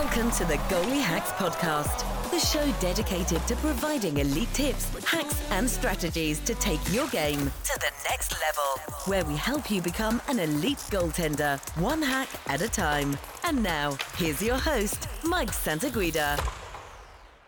Welcome to the Goalie Hacks Podcast, the show dedicated to providing elite tips, hacks, and strategies to take your game to the next level, where we help you become an elite goaltender, one hack at a time. And now, here's your host, Mike Santaguida.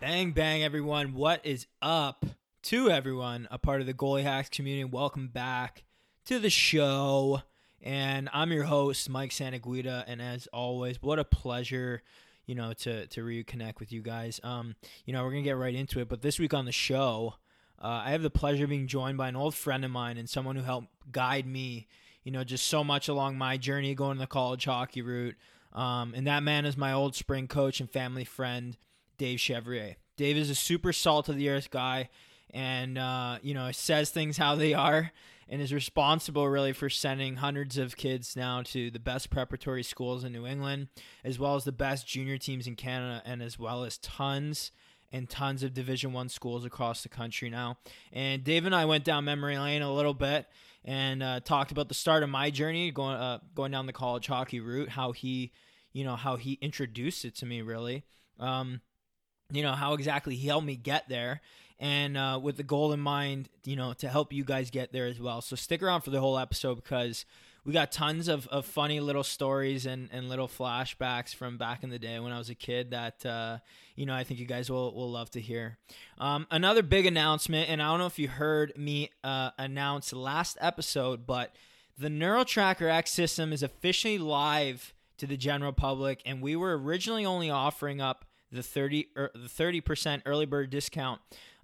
Bang, bang, everyone. What is up to everyone, a part of the Goalie Hacks community? Welcome back to the show. And I'm your host, Mike Santaguida. And as always, what a pleasure, you know, to, to reconnect with you guys. Um, you know, we're to get right into it. But this week on the show, uh, I have the pleasure of being joined by an old friend of mine and someone who helped guide me, you know, just so much along my journey going the college hockey route. Um, and that man is my old spring coach and family friend, Dave Chevrier. Dave is a super salt of the earth guy and, uh, you know, says things how they are and is responsible really for sending hundreds of kids now to the best preparatory schools in New England, as well as the best junior teams in Canada, and as well as tons and tons of Division One schools across the country now. And Dave and I went down memory lane a little bit and uh, talked about the start of my journey going uh, going down the college hockey route, how he, you know, how he introduced it to me really. Um, you know how exactly he helped me get there and uh, with the goal in mind you know to help you guys get there as well so stick around for the whole episode because we got tons of, of funny little stories and, and little flashbacks from back in the day when I was a kid that uh, you know I think you guys will, will love to hear. Um, another big announcement, and I don't know if you heard me uh, announce last episode, but the NeuroTracker X system is officially live to the general public, and we were originally only offering up the 30 er, the 30% early bird discount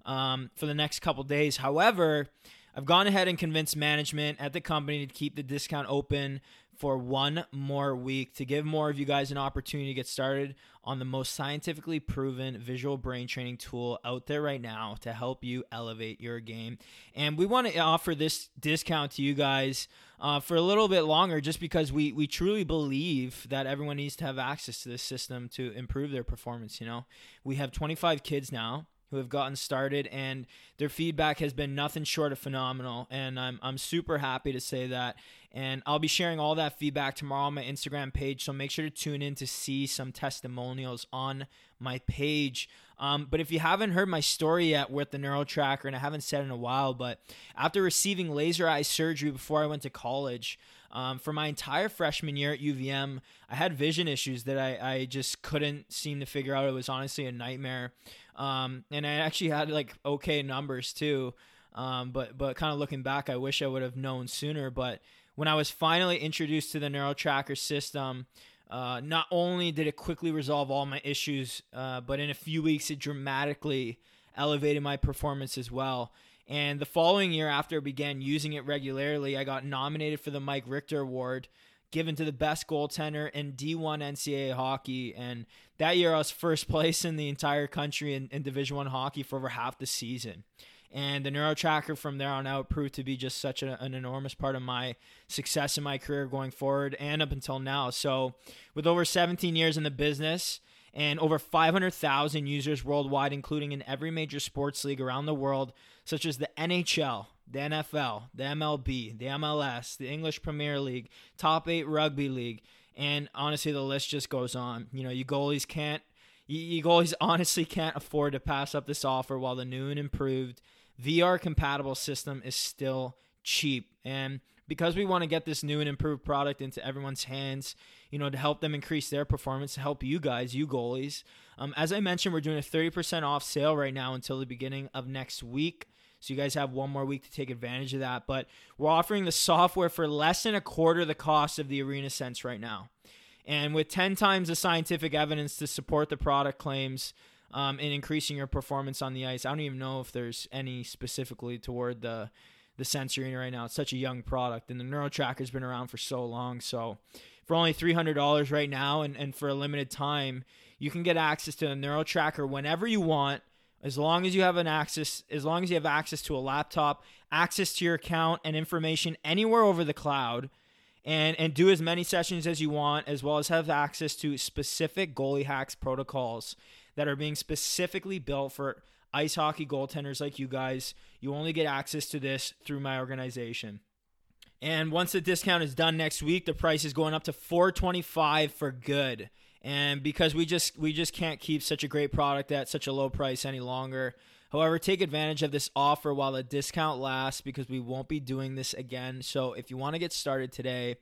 um, for the next couple days. However, I've gone ahead and convinced management at the company to keep the discount open for one more week to give more of you guys an opportunity to get started on the most scientifically proven visual brain training tool out there right now to help you elevate your game. And we want to offer this discount to you guys uh, for a little bit longer just because we, we truly believe that everyone needs to have access to this system to improve their performance. You know, we have 25 kids now who have gotten started, and their feedback has been nothing short of phenomenal. And I'm, I'm super happy to say that. And I'll be sharing all that feedback tomorrow on my Instagram page. So make sure to tune in to see some testimonials on my page. Um, but if you haven't heard my story yet with the NeuroTracker, and I haven't said in a while, but after receiving laser eye surgery before I went to college, um, for my entire freshman year at UVM, I had vision issues that I, I just couldn't seem to figure out. It was honestly a nightmare. Um, and I actually had like okay numbers too. Um, but but kind of looking back, I wish I would have known sooner. But when I was finally introduced to the NeuroTracker system, uh, not only did it quickly resolve all my issues, uh, but in a few weeks it dramatically elevated my performance as well. And the following year, after I began using it regularly, I got nominated for the Mike Richter Award, given to the best goaltender in D1 NCAA hockey. And that year, I was first place in the entire country in, in Division One hockey for over half the season. And the NeuroTracker from there on out proved to be just such a, an enormous part of my success in my career going forward and up until now. So, with over 17 years in the business, and over 500,000 users worldwide, including in every major sports league around the world, such as the NHL, the NFL, the MLB, the MLS, the English Premier League, Top 8 Rugby League, and honestly, the list just goes on. You know, you goalies can't, you, you goalies honestly can't afford to pass up this offer while the new and improved VR compatible system is still cheap. And because we want to get this new and improved product into everyone's hands, you know, to help them increase their performance, to help you guys, you goalies. Um, as I mentioned, we're doing a 30% off sale right now until the beginning of next week. So you guys have one more week to take advantage of that. But we're offering the software for less than a quarter the cost of the Arena Sense right now. And with 10 times the scientific evidence to support the product claims um, in increasing your performance on the ice, I don't even know if there's any specifically toward the the Sense Arena right now. It's such a young product, and the NeuroTracker's been around for so long. So for only $300 right now and, and for a limited time, you can get access to the NeuroTracker whenever you want as long as you have an access as long as you have access to a laptop access to your account and information anywhere over the cloud and and do as many sessions as you want as well as have access to specific goalie hacks protocols that are being specifically built for ice hockey goaltenders like you guys you only get access to this through my organization and once the discount is done next week, the price is going up to 425 for good. And because we just we just can't keep such a great product at such a low price any longer. However, take advantage of this offer while the discount lasts because we won't be doing this again. So if you want to get started today,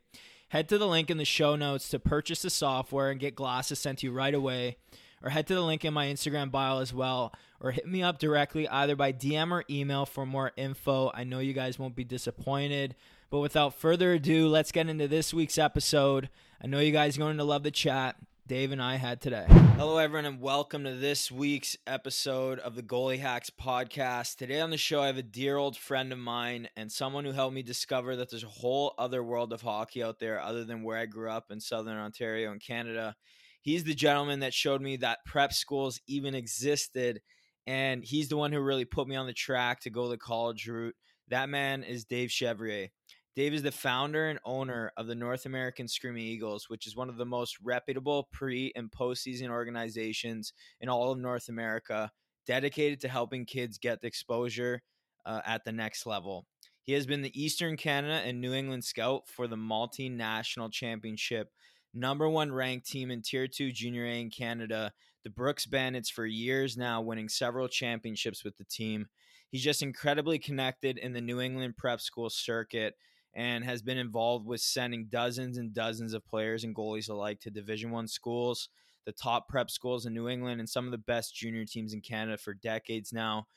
head to the link in the show notes to purchase the software and get glasses sent to you right away. Or head to the link in my Instagram bio as well. Or hit me up directly either by DM or email for more info. I know you guys won't be disappointed. But without further ado, let's get into this week's episode. I know you guys are going to love the chat. Dave and I had today. Hello, everyone, and welcome to this week's episode of the Goalie Hacks podcast. Today on the show, I have a dear old friend of mine and someone who helped me discover that there's a whole other world of hockey out there other than where I grew up in Southern Ontario in Canada. He's the gentleman that showed me that prep schools even existed, and he's the one who really put me on the track to go the college route. That man is Dave Chevrier. Dave is the founder and owner of the North American Screaming Eagles, which is one of the most reputable pre and postseason organizations in all of North America, dedicated to helping kids get the exposure uh, at the next level. He has been the Eastern Canada and New England scout for the multinational championship, number one ranked team in Tier 2 Junior A in Canada, the Brooks Bandits, for years now, winning several championships with the team. He's just incredibly connected in the New England prep school circuit and has been involved with sending dozens and dozens of players and goalies alike to division one schools the top prep schools in new england and some of the best junior teams in canada for decades now.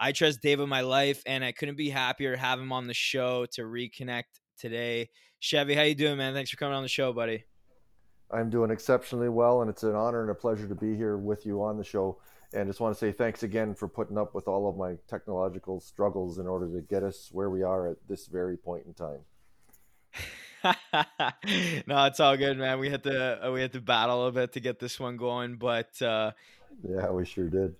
I trust dave with my life and i couldn't be happier to have him on the show to reconnect today. Chevy how you doing man? Thanks for coming on the show buddy. I'm doing exceptionally well and it's an honor and a pleasure to be here with you on the show and just want to say thanks again for putting up with all of my technological struggles in order to get us where we are at this very point in time. no, it's all good, man. We had to uh, we had to battle a bit to get this one going, but uh, yeah, we sure did.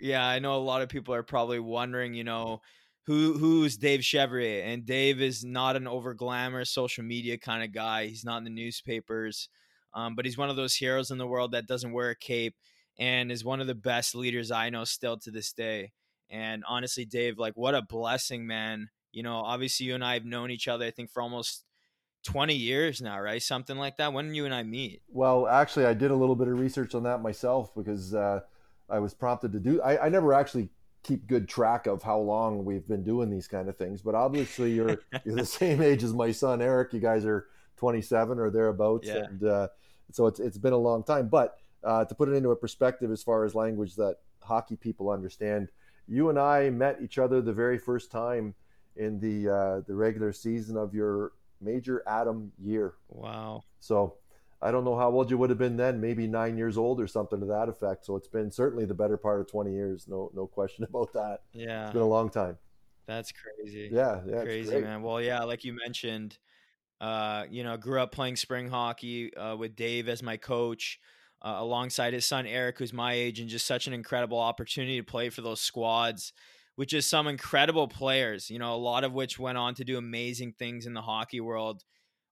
Yeah, I know a lot of people are probably wondering, you know, who who's Dave Chevrier, and Dave is not an over glamorous social media kind of guy. He's not in the newspapers, um, but he's one of those heroes in the world that doesn't wear a cape and is one of the best leaders I know still to this day. And honestly, Dave, like what a blessing, man. You know, obviously you and I have known each other, I think, for almost 20 years now, right? Something like that. When did you and I meet? Well, actually, I did a little bit of research on that myself because uh, I was prompted to do. I, I never actually keep good track of how long we've been doing these kind of things, but obviously you're you're the same age as my son Eric. You guys are 27 or thereabouts, yeah. and uh, so it's it's been a long time. But uh, to put it into a perspective as far as language that hockey people understand, you and I met each other the very first time in the uh, the regular season of your major Adam year. Wow. So I don't know how old you would have been then, maybe nine years old or something to that effect. So it's been certainly the better part of 20 years. No, no question about that. Yeah. It's been a long time. That's crazy. Yeah. Yeah. Crazy, man. Well, yeah, like you mentioned, uh, you know, grew up playing spring hockey uh, with Dave as my coach uh, alongside his son Eric, who's my age, and just such an incredible opportunity to play for those squads, which is some incredible players. You know, a lot of which went on to do amazing things in the hockey world.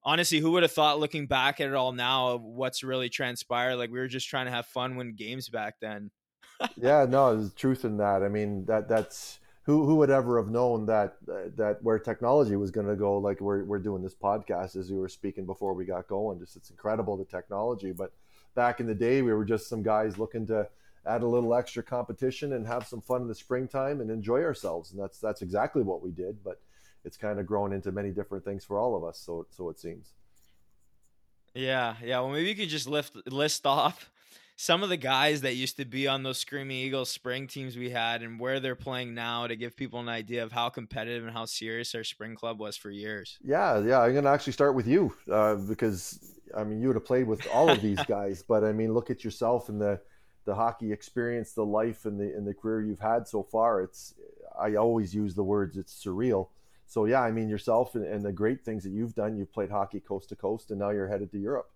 Honestly, who would have thought, looking back at it all now, of what's really transpired? Like we were just trying to have fun, win games back then. yeah, no, there's truth in that. I mean, that that's who who would ever have known that that where technology was going to go like we're, we're doing this podcast as we were speaking before we got going just it's incredible the technology but back in the day, we were just some guys looking to add a little extra competition and have some fun in the springtime and enjoy ourselves. And that's that's exactly what we did. But it's kind of grown into many different things for all of us. So so it seems. Yeah, yeah. Well, maybe you could just lift list off some of the guys that used to be on those Screaming Eagles spring teams we had and where they're playing now to give people an idea of how competitive and how serious our spring club was for years. Yeah, yeah. I'm going to actually start with you uh, because, I mean, you would have played with all of these guys, but I mean, look at yourself and the, the hockey experience, the life and the, and the career you've had so far. It's, I always use the words, it's surreal. So, yeah, I mean, yourself and, and the great things that you've done, you've played hockey coast to coast, and now you're headed to Europe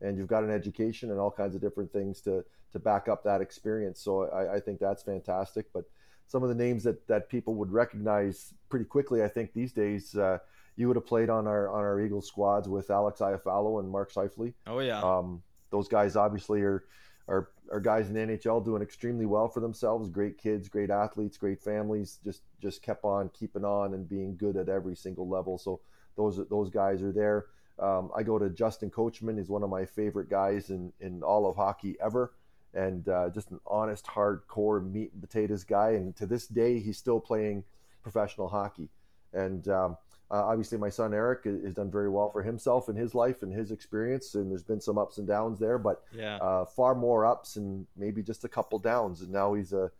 and you've got an education and all kinds of different things to to back up that experience. So I, I, think that's fantastic. But some of the names that that people would recognize pretty quickly, I think these days, uh, you would have played on our on our Eagles squads with Alex Iafallo and Mark Scheifele. Oh yeah. Um, those guys obviously are. Are, are guys in the NHL doing extremely well for themselves? Great kids, great athletes, great families. Just just kept on keeping on and being good at every single level. So those those guys are there Um, I go to Justin Coachman. He's one of my favorite guys in, in all of hockey ever, and uh, just an honest, hardcore meat and potatoes guy. And to this day, he's still playing professional hockey. And um, uh, obviously, my son Eric has done very well for himself in his life and his experience. And there's been some ups and downs there, but yeah. uh, far more ups and maybe just a couple downs. And now he's a,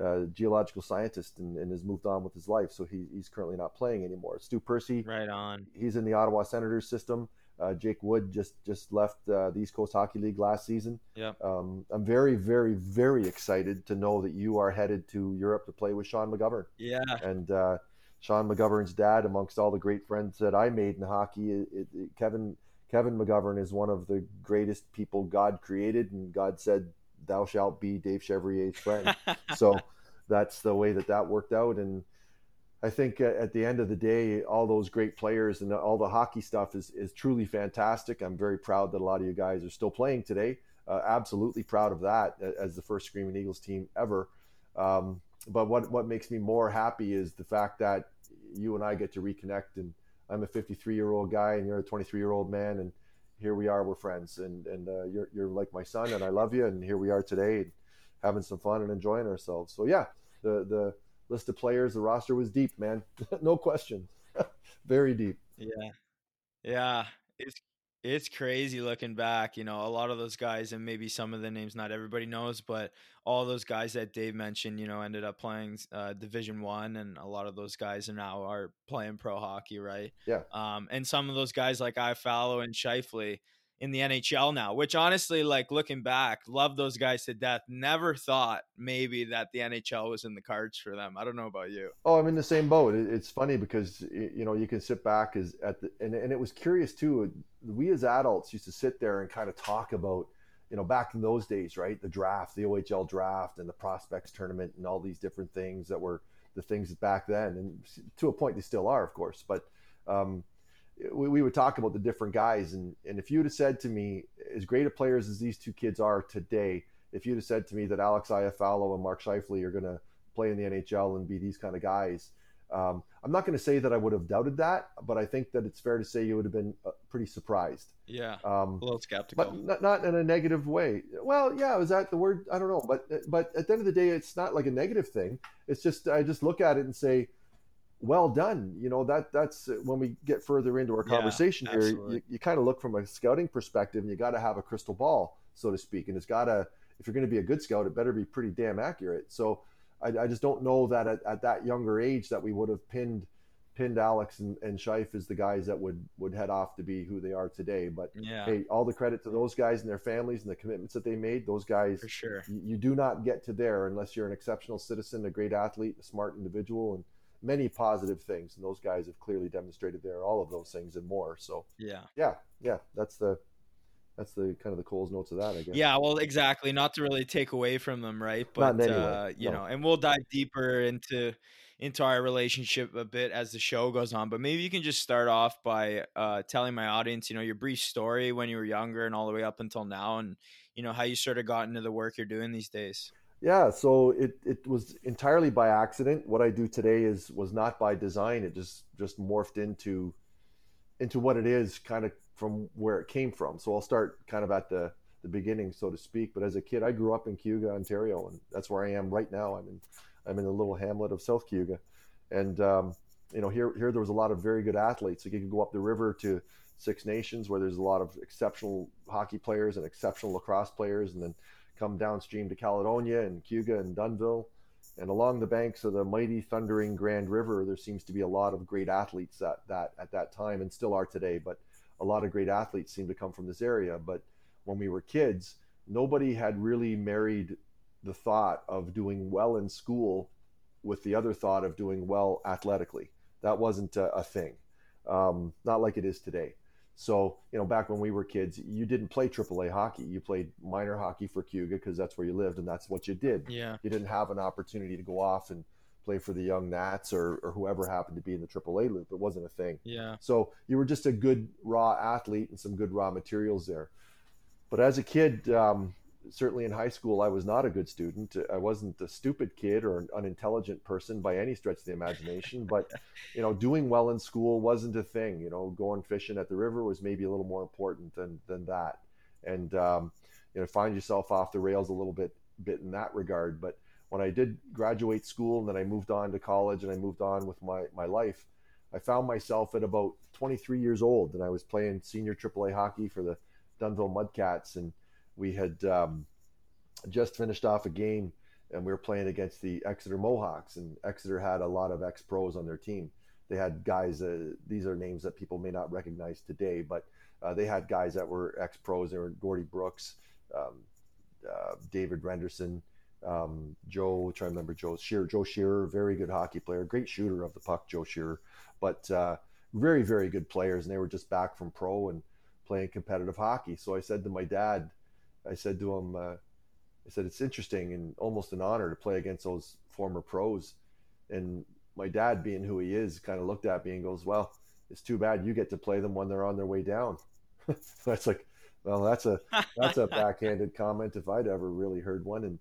a geological scientist and, and, has moved on with his life. So he, he's currently not playing anymore. Stu Percy, right on. He's in the Ottawa Senators system. Uh, Jake Wood just just left uh, the East Coast Hockey League last season. Yeah. Um, I'm very, very, very excited to know that you are headed to Europe to play with Sean McGovern. Yeah. And uh, Sean McGovern's dad, amongst all the great friends that I made in hockey, it, it, Kevin Kevin McGovern is one of the greatest people God created, and God said, "Thou shalt be Dave Chevrier's friend." so that's the way that that worked out, and I think at the end of the day, all those great players and all the hockey stuff is is truly fantastic. I'm very proud that a lot of you guys are still playing today. Uh, absolutely proud of that as the first Screaming Eagles team ever. Um, but what what makes me more happy is the fact that you and I get to reconnect. And I'm a 53 year old guy, and you're a 23 year old man, and here we are. We're friends, and and uh, you're you're like my son, and I love you. And here we are today, having some fun and enjoying ourselves. So yeah, the the list of players, the roster was deep, man. no question, very deep. Yeah, yeah. It's it's crazy looking back. You know, a lot of those guys, and maybe some of the names not everybody knows, but all those guys that Dave mentioned, you know, ended up playing uh, Division One, and a lot of those guys are now are playing pro hockey, right? Yeah. Um, and some of those guys like Iafallo and Scheifele in the NHL now, which honestly, like looking back, love those guys to death. Never thought maybe that the NHL was in the cards for them. I don't know about you. Oh, I'm in the same boat. It's funny because you know you can sit back as at the and, and it was curious too. We as adults used to sit there and kind of talk about you know back in those days, right? The draft, the OHL draft, and the prospects tournament, and all these different things that were the things back then, and to a point they still are, of course, but. Um, we, we would talk about the different guys. And, and if you'd have said to me, as great a players as these two kids are today, if you'd have said to me that Alex Iafallo and Mark Scheifele are going to play in the NHL and be these kind of guys, um, I'm not going to say that I would have doubted that, but I think that it's fair to say you would have been uh, pretty surprised. Yeah, um, a little skeptical, but not, not in a negative way. Well, yeah, was that the word? I don't know, but but at the end of the day, it's not like a negative thing. It's just I just look at it and say, well done. You know that that's uh, when we get further into our conversation yeah, here. You, you kind of look from a scouting perspective, and you got to have a crystal ball, so to speak, and it's got to. If you're going to be a good scout, it better be pretty damn accurate. So I, I just don't know that at, at, that younger age that we would have pinned pinned Alex and, and Scheif as the guys that would would head off to be who they are today. But yeah. hey, all the credit to those guys and their families and the commitments that they made. Those guys, for sure, you, you do not get to there unless you're an exceptional citizen, a great athlete, a smart individual, and many positive things, and those guys have clearly demonstrated there all of those things and more. So yeah, yeah, yeah, that's the that's the kind of the Coles notes of that, I guess. Yeah, well, exactly. Not to really take away from them, right? But uh, you no. know, and we'll dive deeper into into our relationship a bit as the show goes on. But maybe you can just start off by uh, telling my audience, you know, your brief story when you were younger and all the way up until now, and you know how you sort of got into the work you're doing these days. Yeah, so it, it was entirely by accident. What I do today is was not by design. It just just morphed into into what it is, kind of from where it came from. So I'll start kind of at the the beginning, so to speak. But as a kid, I grew up in Cayuga, Ontario, and that's where I am right now. I'm in I'm in the little hamlet of South Cayuga, and um, you know here here there was a lot of very good athletes. Like you could go up the river to Six Nations, where there's a lot of exceptional hockey players and exceptional lacrosse players, and then come downstream to Caledonia and Cayuga and Dunnville. And along the banks of the mighty thundering Grand River, there seems to be a lot of great athletes at that at that time and still are today. But a lot of great athletes seem to come from this area. But when we were kids, nobody had really married the thought of doing well in school with the other thought of doing well athletically. That wasn't a, a thing, um, not like it is today. So, you know, back when we were kids, you didn't play AAA hockey. You played minor hockey for Cayuga because that's where you lived and that's what you did. Yeah. You didn't have an opportunity to go off and play for the young Nats or, or whoever happened to be in the AAA loop. It wasn't a thing. Yeah. So you were just a good raw athlete and some good raw materials there. But as a kid, um, certainly in high school, I was not a good student. I wasn't a stupid kid or an unintelligent person by any stretch of the imagination. but you know, doing well in school wasn't a thing. You know, going fishing at the river was maybe a little more important than than that. And um, you know, find yourself off the rails a little bit bit in that regard. But when I did graduate school and then I moved on to college and I moved on with my my life, I found myself at about 23 years old and I was playing senior AAA hockey for the Dunnville Mudcats and we had um, just finished off a game and we were playing against the Exeter Mohawks, and Exeter had a lot of ex pros on their team. They had guys, uh, these are names that people may not recognize today, but uh, they had guys that were ex pros. They were Gordy Brooks, um, uh, David Renderson, um, Joe, trying to remember Joe Shearer, Joe Shearer, very good hockey player, great shooter of the puck, Joe Shearer, but uh, very, very good players. And they were just back from pro and playing competitive hockey. So I said to my dad, I said to him, uh, I said it's interesting and almost an honor to play against those former pros. And my dad, being who he is, kind of looked at me and goes, "Well, it's too bad you get to play them when they're on their way down." that's like, well, that's a that's a backhanded comment if I'd ever really heard one. And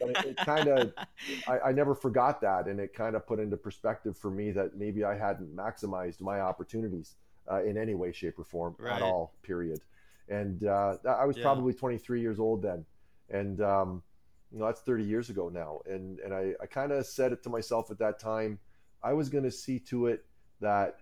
but it, it kind of, I, I never forgot that, and it kind of put into perspective for me that maybe I hadn't maximized my opportunities uh, in any way, shape, or form right. at all. Period and uh, I was yeah. probably 23 years old then, and um, you know that's 30 years ago now, and and I, I kind of said it to myself at that time, I was going to see to it that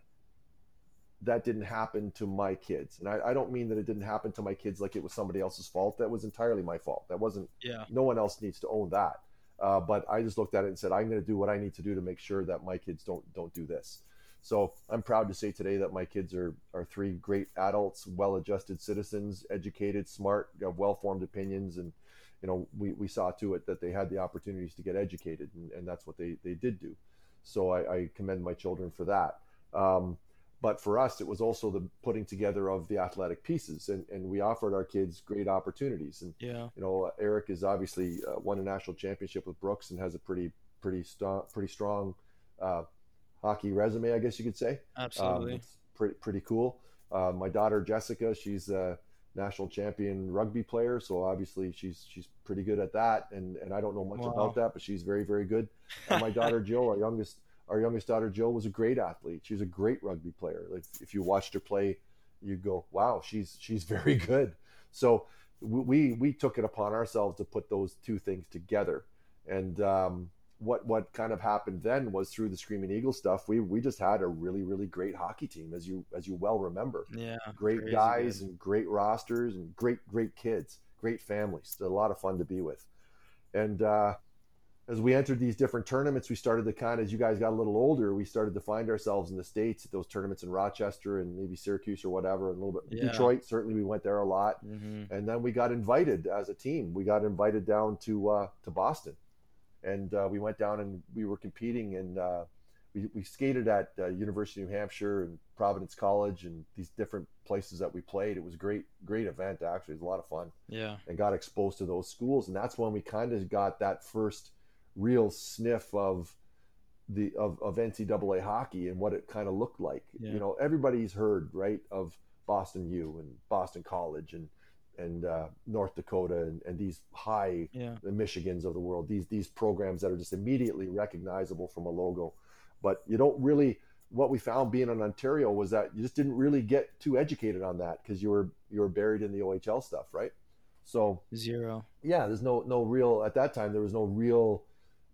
that didn't happen to my kids, and I, I don't mean that it didn't happen to my kids like it was somebody else's fault. That was entirely my fault. That wasn't. Yeah. No one else needs to own that. Uh, but I just looked at it and said, I'm going to do what I need to do to make sure that my kids don't don't do this. So I'm proud to say today that my kids are, are three great adults, well-adjusted citizens, educated, smart, have well-formed opinions. And, you know, we, we saw to it that they had the opportunities to get educated and, and that's what they, they did do. So I, I commend my children for that. Um, but for us, it was also the putting together of the athletic pieces, and, and we offered our kids great opportunities. And yeah, you know, Eric is obviously uh, won a national championship with Brooks and has a pretty pretty st- pretty strong uh, hockey resume, I guess you could say. Absolutely. Um, pretty pretty cool. Uh, my daughter Jessica, she's a national champion rugby player, so obviously she's she's pretty good at that. And and I don't know much wow. about that, but she's very very good. And my daughter Jill, our youngest our youngest daughter Jill, was a great athlete. She's a great rugby player. Like if you watched her play, you go, wow, she's she's very good. So we we took it upon ourselves to put those two things together, and um, what what kind of happened then was through the Screaming Eagle stuff. We we just had a really really great hockey team, as you as you well remember. Yeah, great guys good. and great rosters and great great kids, great families. a lot of fun to be with. And uh, as we entered these different tournaments, we started to kind of, as you guys got a little older, we started to find ourselves in the states at those tournaments in Rochester and maybe Syracuse or whatever, and a little bit yeah. Detroit. Certainly, we went there a lot, mm-hmm. and then we got invited as a team. We got invited down to uh, to Boston and uh, we went down and we were competing and uh, we, we skated at uh, University of New Hampshire and Providence College and these different places that we played. It was a great, great event actually. It was a lot of fun. Yeah. And got exposed to those schools. And that's when we kind of got that first real sniff of the of, of NCAA hockey and what it kind of looked like. Yeah. You know, everybody's heard, right, of Boston U and Boston College and and uh, North Dakota and, and these high yeah. the Michigans of the world, these these programs that are just immediately recognizable from a logo. But you don't really what we found being in Ontario was that you just didn't really get too educated on that because you were you were buried in the OHL stuff, right? So zero. Yeah, there's no no real at that time there was no real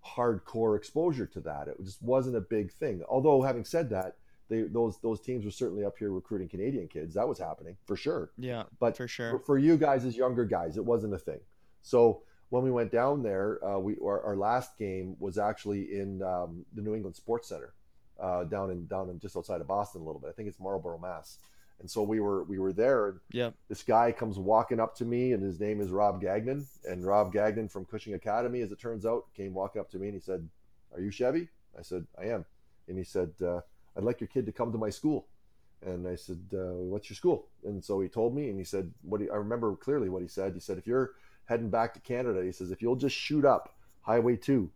hardcore exposure to that. It just wasn't a big thing. Although having said that, they those those teams were certainly up here recruiting Canadian kids. That was happening for sure. Yeah, but for sure for, for you guys as younger guys, it wasn't a thing. So when we went down there, uh, we our, our, last game was actually in um, the New England Sports Center, uh, down in down in just outside of Boston a little bit. I think it's Marlborough, Mass. And so we were we were there, and yep. this guy comes walking up to me, and his name is Rob Gagnon. And Rob Gagnon from Cushing Academy, as it turns out, came walking up to me, and he said, "Are you Chevy?" I said, "I am." And he said, uh, I'd like your kid to come to my school. And I said, uh, what's your school? And so he told me, and he said, what he, I remember clearly what he said. He said, if you're heading back to Canada, he says, if you'll just shoot up Highway 2,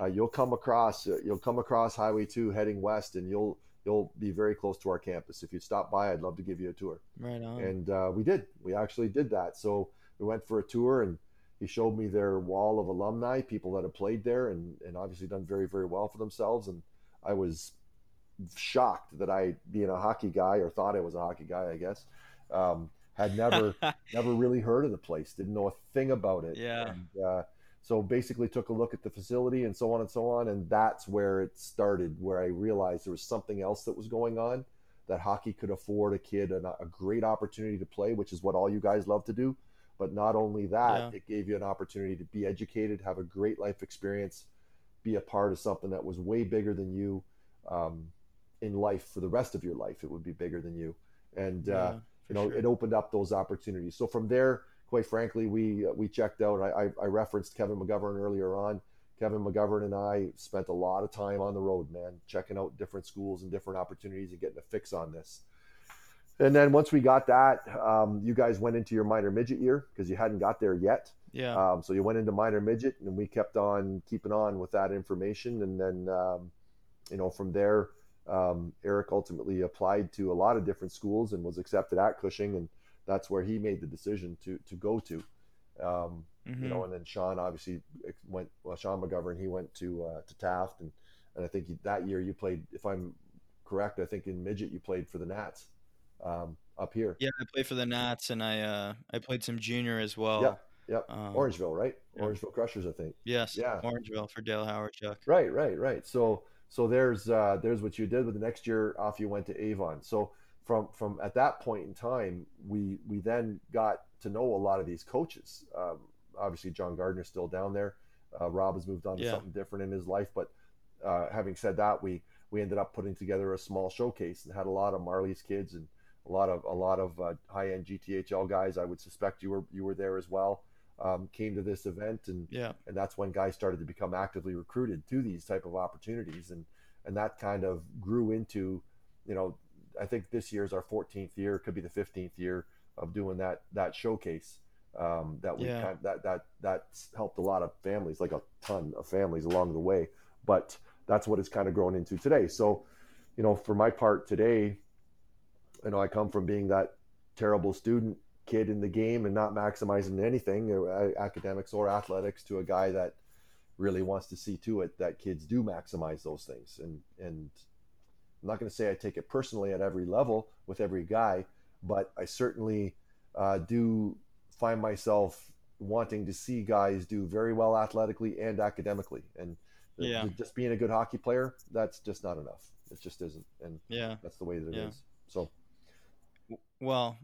uh, you'll come across, uh, you'll come across Highway 2 heading west, and you'll, you'll be very close to our campus. If you stop by, I'd love to give you a tour. Right on. And uh, we did. We actually did that. So we went for a tour, and he showed me their wall of alumni, people that have played there and, and obviously done very, very well for themselves. And I was shocked that I, being a hockey guy or thought I was a hockey guy, I guess, um, had never, never really heard of the place, didn't know a thing about it. Yeah. And, uh, so basically took a look at the facility and so on and so on. And that's where it started, where I realized there was something else that was going on that hockey could afford a kid a, a great opportunity to play, which is what all you guys love to do. But not only that, yeah. it gave you an opportunity to be educated, have a great life experience, be a part of something that was way bigger than you um, in life for the rest of your life. It would be bigger than you. And, uh, yeah, uh, you know, sure. it opened up those opportunities. So from there, quite frankly, we uh, we checked out. I, I referenced Kevin McGovern earlier on. Kevin McGovern and I spent a lot of time on the road, man, checking out different schools and different opportunities and getting a fix on this. And then once we got that, um, you guys went into your minor midget year because you hadn't got there yet. Yeah. Um, so you went into minor midget, and we kept on keeping on with that information. And then, um, you know, from there, um, Eric ultimately applied to a lot of different schools and was accepted at Cushing. And that's where he made the decision to to go to. Um, mm-hmm. You know, mm-hmm. and then Sean obviously went. Well, Sean McGovern he went to uh, to Taft, and and I think that year you played. If I'm correct, I think in midget you played for the Nats um, up here. Yeah, I played for the Nats, and I uh, I played some junior as well. Yeah. Yep. Um, Orangeville, right? Yeah. Orangeville Crushers, I think. Yes. Yeah. Orangeville for Dale Hawerchuk. Right, right, right. So so there's uh, there's what you did. But the next year off, you went to Avon. So from from at that point in time, we we then got to know a lot of these coaches. Um, obviously, John Gardner's still down there. Uh, Rob has moved on to yeah. something different in his life. But uh, having said that, we we ended up putting together a small showcase and had a lot of Marlies kids and a lot of a lot of uh, high end GTHL guys. I would suspect you were you were there as well. Um, came to this event and yeah. and that's when guys started to become actively recruited to these type of opportunities and and that kind of grew into you know I think this year is our 14th year, could be the 15th year of doing that that showcase. Um, that we yeah. kind of, that that that's helped a lot of families, like a ton of families along the way. But that's what it's kind of grown into today. So, you know, for my part today, you know, I come from being that terrible student kid in the game and not maximizing anything, uh, academics or athletics, to a guy that really wants to see to it that kids do maximize those things and and I'm not going to say I take it personally at every level with every guy, but I certainly uh, do find myself wanting to see guys do very well athletically and academically. And yeah. just being a good hockey player, that's just not enough. It just isn't. And yeah, that's the way that it yeah. is. So, well,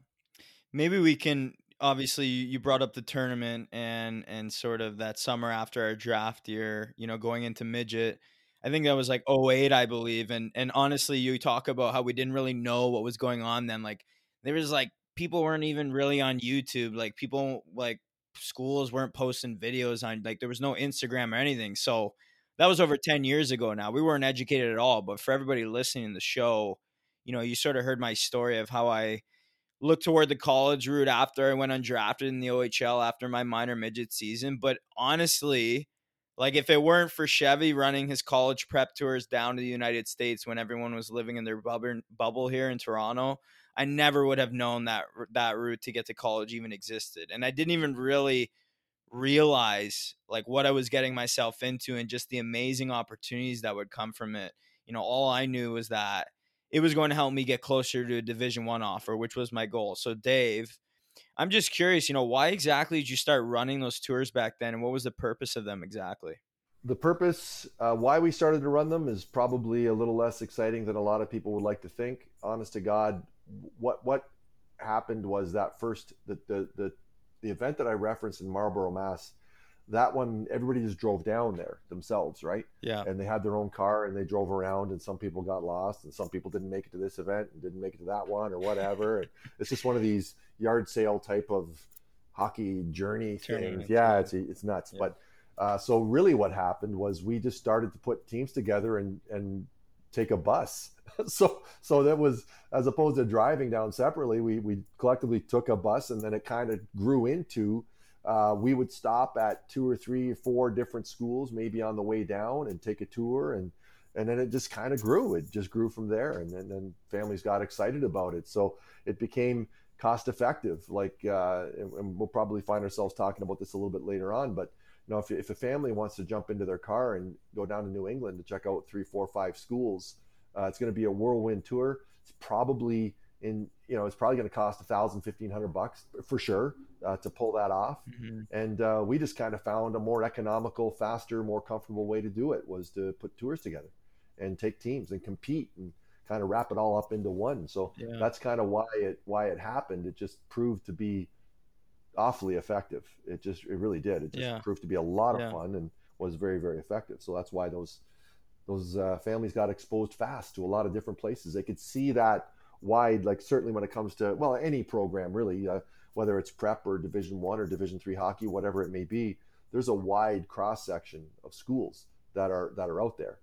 maybe we can. Obviously, you brought up the tournament and and sort of that summer after our draft year. You know, going into midget I think that was like 08, I believe. And and honestly, you talk about how we didn't really know what was going on then. Like there was like people weren't even really on YouTube. Like people like schools weren't posting videos on like there was no Instagram or anything. So that was over 10 years ago now. We weren't educated at all. But for everybody listening to the show, you know, you sort of heard my story of how I looked toward the college route after I went undrafted in the OHL after my minor midget season. But honestly, like if it weren't for Chevy running his college prep tours down to the United States when everyone was living in their bubble bubble here in Toronto, I never would have known that that route to get to college even existed. And I didn't even really realize like what I was getting myself into and just the amazing opportunities that would come from it. You know, all I knew was that it was going to help me get closer to a division 1 offer, which was my goal. So Dave, I'm just curious, you know, why exactly did you start running those tours back then, and what was the purpose of them exactly? The purpose, uh, why we started to run them, is probably a little less exciting than a lot of people would like to think. Honest to God, what what happened was that first the the the, the event that I referenced in Marlborough, Mass that one everybody just drove down there themselves right? Yeah. And they had their own car and they drove around and some people got lost and some people didn't make it to this event and didn't make it to that one or whatever. It's just one of these yard sale type of hockey journey things. yeah it's it's nuts. Yeah. but uh, so really what happened was we just started to put teams together and and take a bus. So so that was as opposed to driving down separately we we collectively took a bus and then it kind of grew into uh, we would stop at two or three or four different schools, maybe on the way down, and take a tour, and and then it just kind of grew. It just grew from there, and then, then families got excited about it. So it became cost effective. Like, uh, and, and, we'll probably find ourselves talking about this a little bit later on. But you know, if, if a family wants to jump into their car and go down to New England to check out three, four, five schools, uh, it's going to be a whirlwind tour. It's probably in you know it's probably going to cost a thousand, fifteen hundred bucks for sure uh, to pull that off. Mm-hmm. And uh, we just kind of found a more economical, faster, more comfortable way to do it was to put tours together and take teams and compete and kind of wrap it all up into one. So yeah. that's kind of why it why it happened. It just proved to be awfully effective. It just it really did. It just yeah. proved to be a lot of yeah. fun and was very very effective. So that's why those those uh, families got exposed fast to a lot of different places. They could see that wide, like certainly when it comes to well any program really, uh, whether it's prep or Division One or Division Three hockey, whatever it may be. There's a wide cross section of schools that are that are out there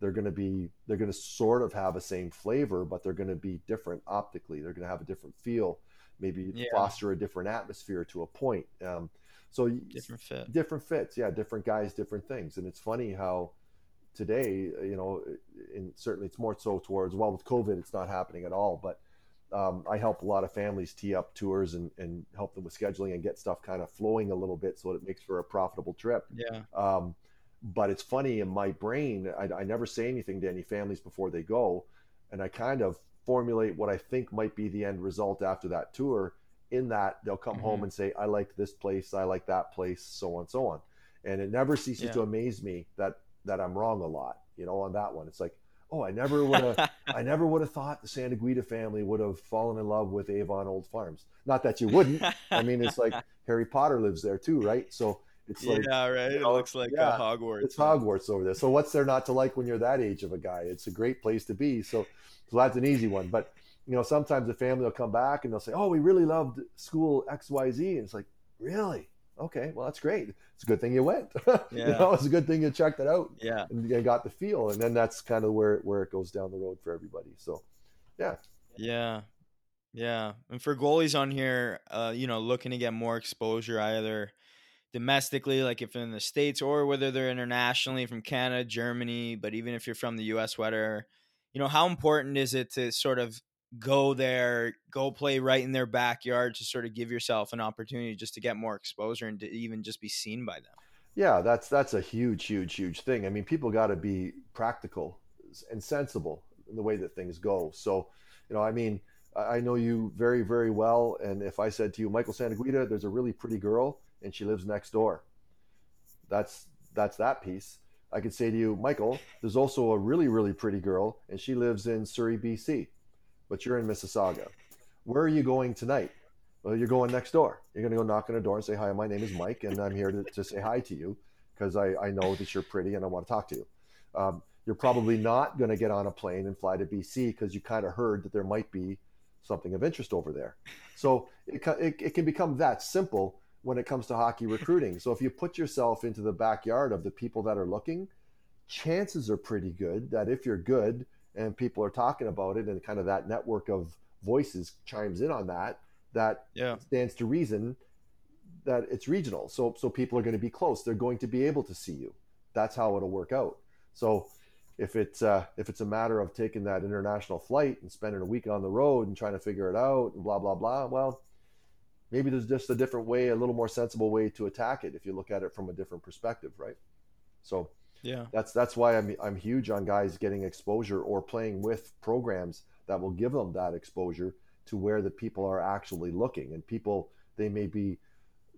they're going to be they're going to sort of have a same flavor but they're going to be different optically they're going to have a different feel maybe yeah. foster a different atmosphere to a point um, so different fit different fits yeah different guys different things and it's funny how today you know and certainly it's more so towards well with covid it's not happening at all but um, I help a lot of families tee up tours and, and help them with scheduling and get stuff kind of flowing a little bit so that it makes for a profitable trip. Yeah. Um, but it's funny in my brain I, I, never say anything to any families before they go and i kind of formulate what i think might be the end result after that tour in that they'll come mm-hmm. home and say i like this place i like that place so on so on and it never ceases yeah. to amaze me that that i'm wrong a lot you know on that one it's like oh i never would have i never would have thought the Santaguida family would have fallen in love with avon old farms not that you wouldn't i mean it's like harry potter lives there too right so it's like yeah, right. You know, it looks like uh, yeah, Hogwarts. It's Hogwarts over there. So what's there not to like when you're that age of a guy? It's a great place to be. So, so that's an easy one. But you know, sometimes the family will come back and they'll say, "Oh, we really loved school X Y Z," and it's like, really? Okay, well that's great. It's a good thing you went. Yeah. you know, it's a good thing you checked it out. Yeah, and you got the feel, and then that's kind of where where it goes down the road for everybody. So, yeah. Yeah. Yeah, and for goalies on here, uh, you know, looking to get more exposure, either domestically, like if in the States or whether they're internationally from Canada, Germany, but even if you're from the US, whether, you know, how important is it to sort of go there, go play right in their backyard to sort of give yourself an opportunity just to get more exposure and to even just be seen by them? Yeah, that's that's a huge, huge, huge thing. I mean, people got to be practical and sensible in the way that things go. So, you know, I mean, I know you very, very well. And if I said to you, Michael Santaguida, there's a really pretty girl and she lives next door. That's that's that piece. I could say to you, Michael, there's also a really really pretty girl and she lives in Surrey, BC, but you're in Mississauga. Where are you going tonight? Well, you're going next door. You're going to go knock on a door and say, Hi, my name is Mike, and I'm here to, to say hi to you because I, I know that you're pretty and I want to talk to you. Um, you're probably not going to get on a plane and fly to BC because you kind of heard that there might be something of interest over there. So it, it, it can become that simple when it comes to hockey recruiting. So if you put yourself into the backyard of the people that are looking, chances are pretty good that if you're good and people are talking about it and kind of that network of voices chimes in on that, that yeah. stands to reason that it's regional. So so people are going to be close. They're going to be able to see you. That's how it'll work out. So if it's uh, if it's a matter of taking that international flight and spending a week on the road and trying to figure it out and blah blah blah, well, maybe there's just a different way, a little more sensible way to attack it if you look at it from a different perspective, right? So yeah, that's that's why I'm I'm huge on guys getting exposure or playing with programs that will give them that exposure to where the people are actually looking and people they may be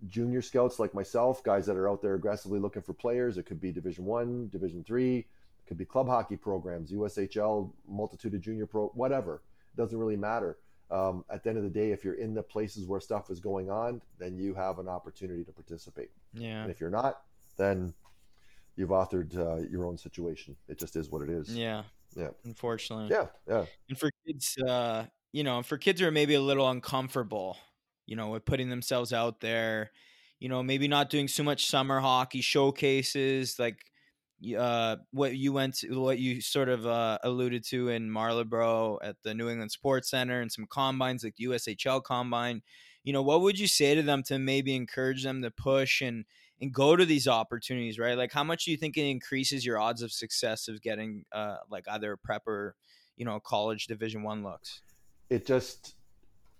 junior scouts like myself, guys that are out there aggressively looking for players. It could be Division One, Division Three, it could be club hockey programs, USHL, multitude of junior pro, whatever. It doesn't really matter um, at the end of the day, if you're in the places where stuff is going on, then you have an opportunity to participate. Yeah. And if you're not, then you've authored uh, your own situation. It just is what it is. Yeah. Yeah. Unfortunately. Yeah. Yeah. And for kids, uh, you know, for kids who are maybe a little uncomfortable, you know, with putting themselves out there, you know, maybe not doing so much summer hockey showcases, like uh, what you went to, what you sort of uh, alluded to in Marlborough at the New England Sports Center and some combines like the USHL combine. You know, what would you say to them to maybe encourage them to push and and go to these opportunities, right? Like, how much do you think it increases your odds of success of getting uh, like either prep or you know college Division One looks? It just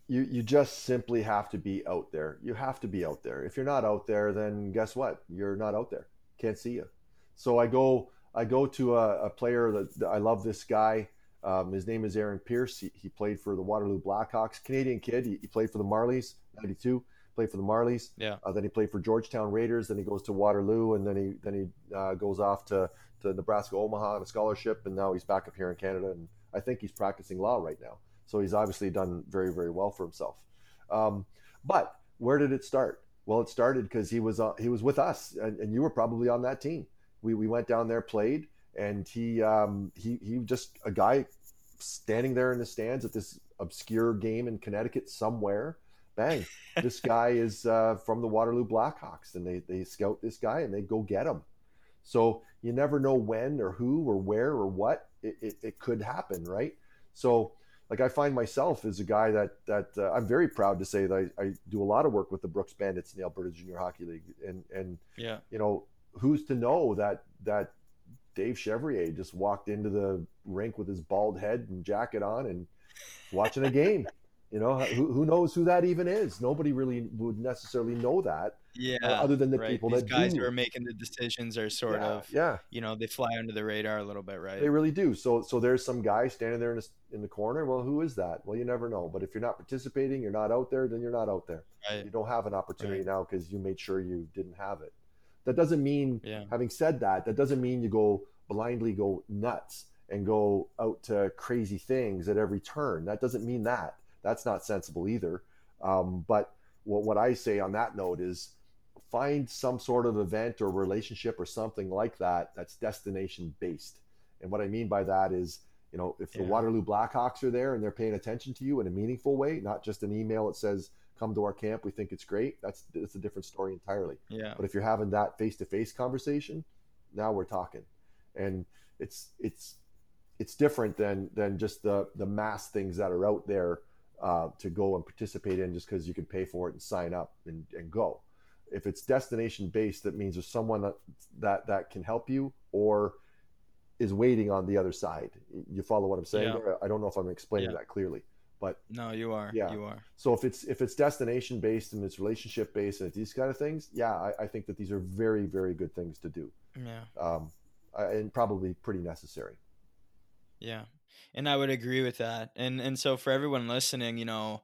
you you just simply have to be out there. You have to be out there. If you're not out there, then guess what? You're not out there. Can't see you. So I go I go to a, a player that I love. This guy. Um, his name is Aaron Pierce. He, he, played for the Waterloo Blackhawks. Canadian kid. He, he played for the Marlies. '92. Played for the Marlies. Yeah. Uh, then he played for Georgetown Raiders. Then he goes to Waterloo, and then he then he uh, goes off to to Nebraska Omaha on a scholarship, and now he's back up here in Canada. And I think he's practicing law right now. So he's obviously done very, very well for himself. Um, but where did it start? Well, it started because he was uh, he was with us, and, and, you were probably on that team. We, we went down there, played, and he um, he he just a guy standing there in the stands at this obscure game in Connecticut somewhere. Bang! this guy is uh, from the Waterloo Blackhawks, and they they scout this guy and they go get him. So you never know when or who or where or what it, it, it could happen, right? So like I find myself as a guy that that uh, I'm very proud to say that I, I, do a lot of work with the Brooks Bandits in the Alberta Junior Hockey League, and and yeah, you know who's to know that that Dave Chevrier just walked into the rink with his bald head and jacket on and watching a game. You know, who, who knows who that even is? Nobody really would necessarily know that. Yeah. Uh, other than the right. people These that guys do. who are making the decisions are sort yeah, of, yeah, you know, they fly under the radar a little bit, right? They really do. So, so there's some guy standing there in the, in the corner. Well, who is that? Well, you never know. But if you're not participating, you're not out there, then you're not out there. Right. You don't have an opportunity Right. now because you made sure you didn't have it. That doesn't mean, Yeah. having said that, that doesn't mean you go blindly go nuts and go out to crazy things at every turn. That doesn't mean that. That's not sensible either. Um, but what, what I say on that note is find some sort of event or relationship or something like that that's destination based. And what I mean by that is, you know, if the Waterloo Blackhawks are there and they're paying attention to you in a meaningful way, not just an email that says, come to our camp, we think it's great, that's, that's a different story entirely. Yeah. But if you're having that face to face conversation, now we're talking. And it's, it's, it's different than, than just the, the mass things that are out there uh, to go and participate in just because you can pay for it and sign up and, and go. If it's destination based, that means there's someone that, that that can help you or is waiting on the other side. You follow what I'm saying? Yeah. I don't know if I'm explaining Yeah. that clearly, but No, you are. Yeah. You are. so if it's if it's destination based and it's relationship based and it's these kind of things, yeah, I, I think that these are very very good things to do, Yeah. um, and probably pretty necessary. Yeah. And I would agree with that. And and so for everyone listening, you know,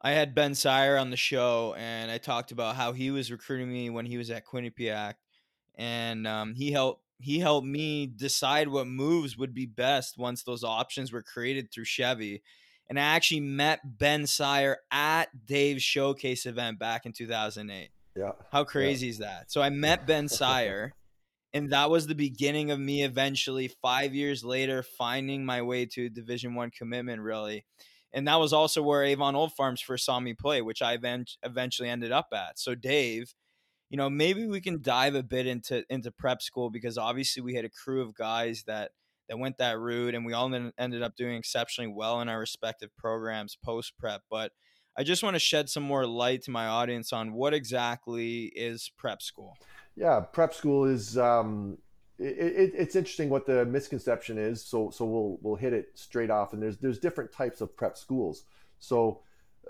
I had Ben Syer on the show and I talked about how he was recruiting me when he was at Quinnipiac and um, he helped he helped me decide what moves would be best once those options were created through Chevy. And I actually met Ben Syer at Dave's showcase event back in 2008. Yeah, How crazy is that? So I met Ben Syer, and that was the beginning of me eventually five years later finding my way to Division One commitment, really. And that was also where Avon Old Farms first saw me play, which I event- eventually ended up at. So Dave, you know, maybe we can dive a bit into into prep school because obviously we had a crew of guys that that went that route, and we all ended up doing exceptionally well in our respective programs post prep. But I just want to shed some more light to my audience on what exactly is prep school. Yeah, prep school is um, it, it, it's interesting what the misconception is. So so we'll we'll hit it straight off. And there's there's different types of prep schools. So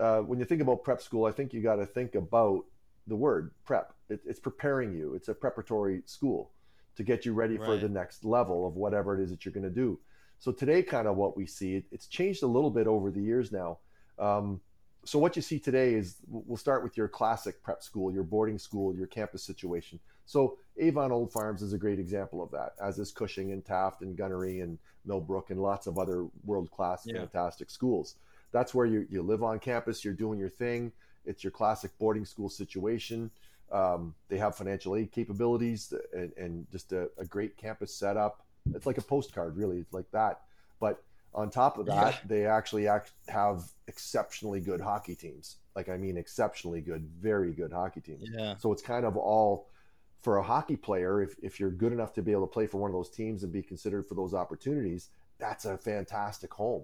uh, when you think about prep school, I think you got to think about the word prep. It, it's preparing you. It's a preparatory school to get you ready for the next level of whatever it is that you're going to do. So today, kind of what we see, it, it's changed a little bit over the years now. Um, so what you see today is we'll start with your classic prep school, your boarding school, your campus situation. So Avon Old Farms is a great example of that, as is Cushing and Taft and Gunnery and Millbrook and lots of other world class Yeah. fantastic schools. That's where you, you live on campus, you're doing your thing. It's your classic boarding school situation. Um, they have financial aid capabilities and, and just a, a great campus setup. It's like a postcard, really. It's like that. But on top of that, Yeah. they actually act, have exceptionally good hockey teams. Like, I mean, exceptionally good, very good hockey teams. Yeah. So it's kind of all for a hockey player. If, if you're good enough to be able to play for one of those teams and be considered for those opportunities, that's a fantastic home.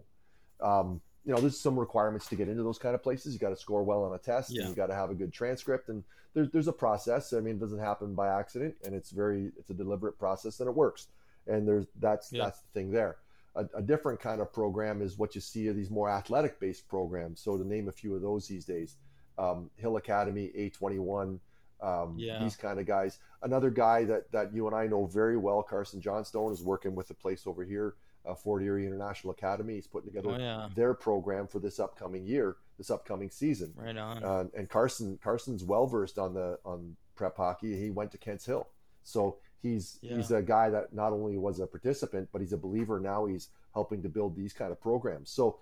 Um, you know, there's some requirements to get into those kind of places. You got to score well on a test, Yeah. you got to have a good transcript, and there's there's a process. I mean, it doesn't happen by accident, and it's very it's a deliberate process, and it works. And there's that's Yeah. that's the thing there. a, a, different kind of program is what you see of these more athletic based programs. So to name a few of those these days, um, Hill Academy, A21, um, yeah. these kind of guys. Another guy that, that you and I know very well, Carson Johnstone, is working with a place over here, uh, Fort Erie International Academy. He's putting together oh, yeah. their program for this upcoming year, this upcoming season. Right on. Uh, and Carson Carson's well versed on the on prep hockey. He went to Kents Hill, so he's yeah. he's a guy that not only was a participant, but he's a believer. Now he's helping to build these kind of programs. So